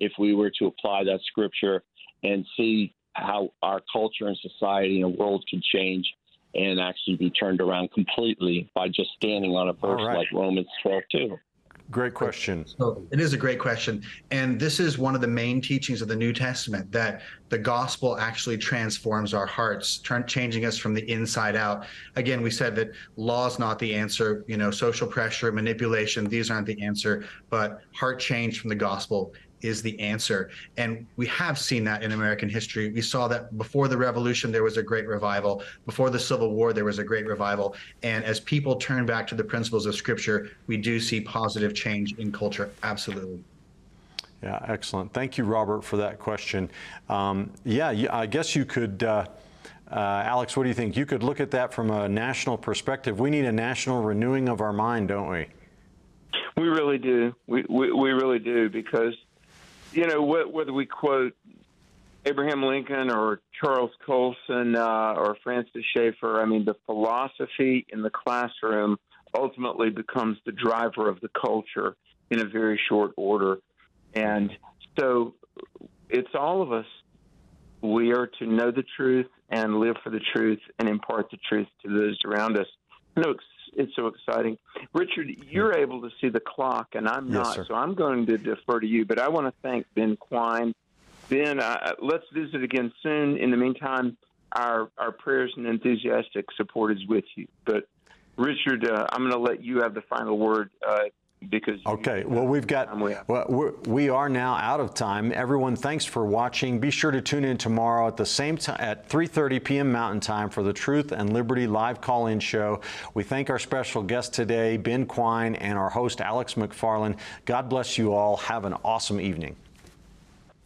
if we were to apply that scripture and see how our culture and society and world could change and actually be turned around completely by just standing on a verse right. like Romans 12 2? Great question. So it is a great question. And this is one of the main teachings of the New Testament that the gospel actually transforms our hearts, changing us from the inside out. Again, we said that law is not the answer, you know, social pressure, manipulation, these aren't the answer, but heart change from the gospel is the answer. And we have seen that in American history. We saw that before the revolution, there was a great revival. Before the Civil War, there was a great revival. And as people turn back to the principles of Scripture, we do see positive change in culture. Absolutely. Yeah, excellent. Thank you, Robert, for that question. Um, yeah, I guess you could. Uh, uh, Alex, what do you think? You could look at that from a national perspective. We need a national renewing of our mind, don't we? We really do. We, we, we really do because you know, whether we quote Abraham Lincoln or Charles Colson uh, or Francis Schaeffer, I mean, the philosophy in the classroom ultimately becomes the driver of the culture in a very short order. And so it's all of us. We are to know the truth and live for the truth and impart the truth to those around us. No, it's, so exciting. Richard, you're able to see the clock, and I'm Yes, not, sir. so I'm going to defer to you. But I want to thank Ben Quine. Ben, uh, let's visit again soon. In the meantime, our, our prayers and enthusiastic support is with you. But, Richard, uh, I'm going to let you have the final word uh, because. Okay, well, we've got, well, we're, we are now out of time. Everyone, thanks for watching. Be sure to tune in tomorrow at the same time at 3.30 p.m. Mountain Time for the Truth and Liberty live call-in show. We thank our special guest today, Ben Quine, and our host, Alex McFarland. God bless you all. Have an awesome evening.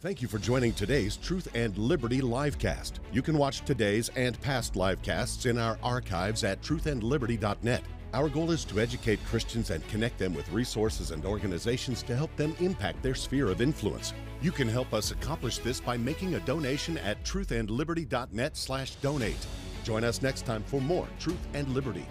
Thank you for joining today's Truth and Liberty livecast. You can watch today's and past livecasts in our archives at truthandliberty.net. Our goal is to educate Christians and connect them with resources and organizations to help them impact their sphere of influence. You can help us accomplish this by making a donation at truthandliberty.net/donate. Join us next time for more Truth and Liberty.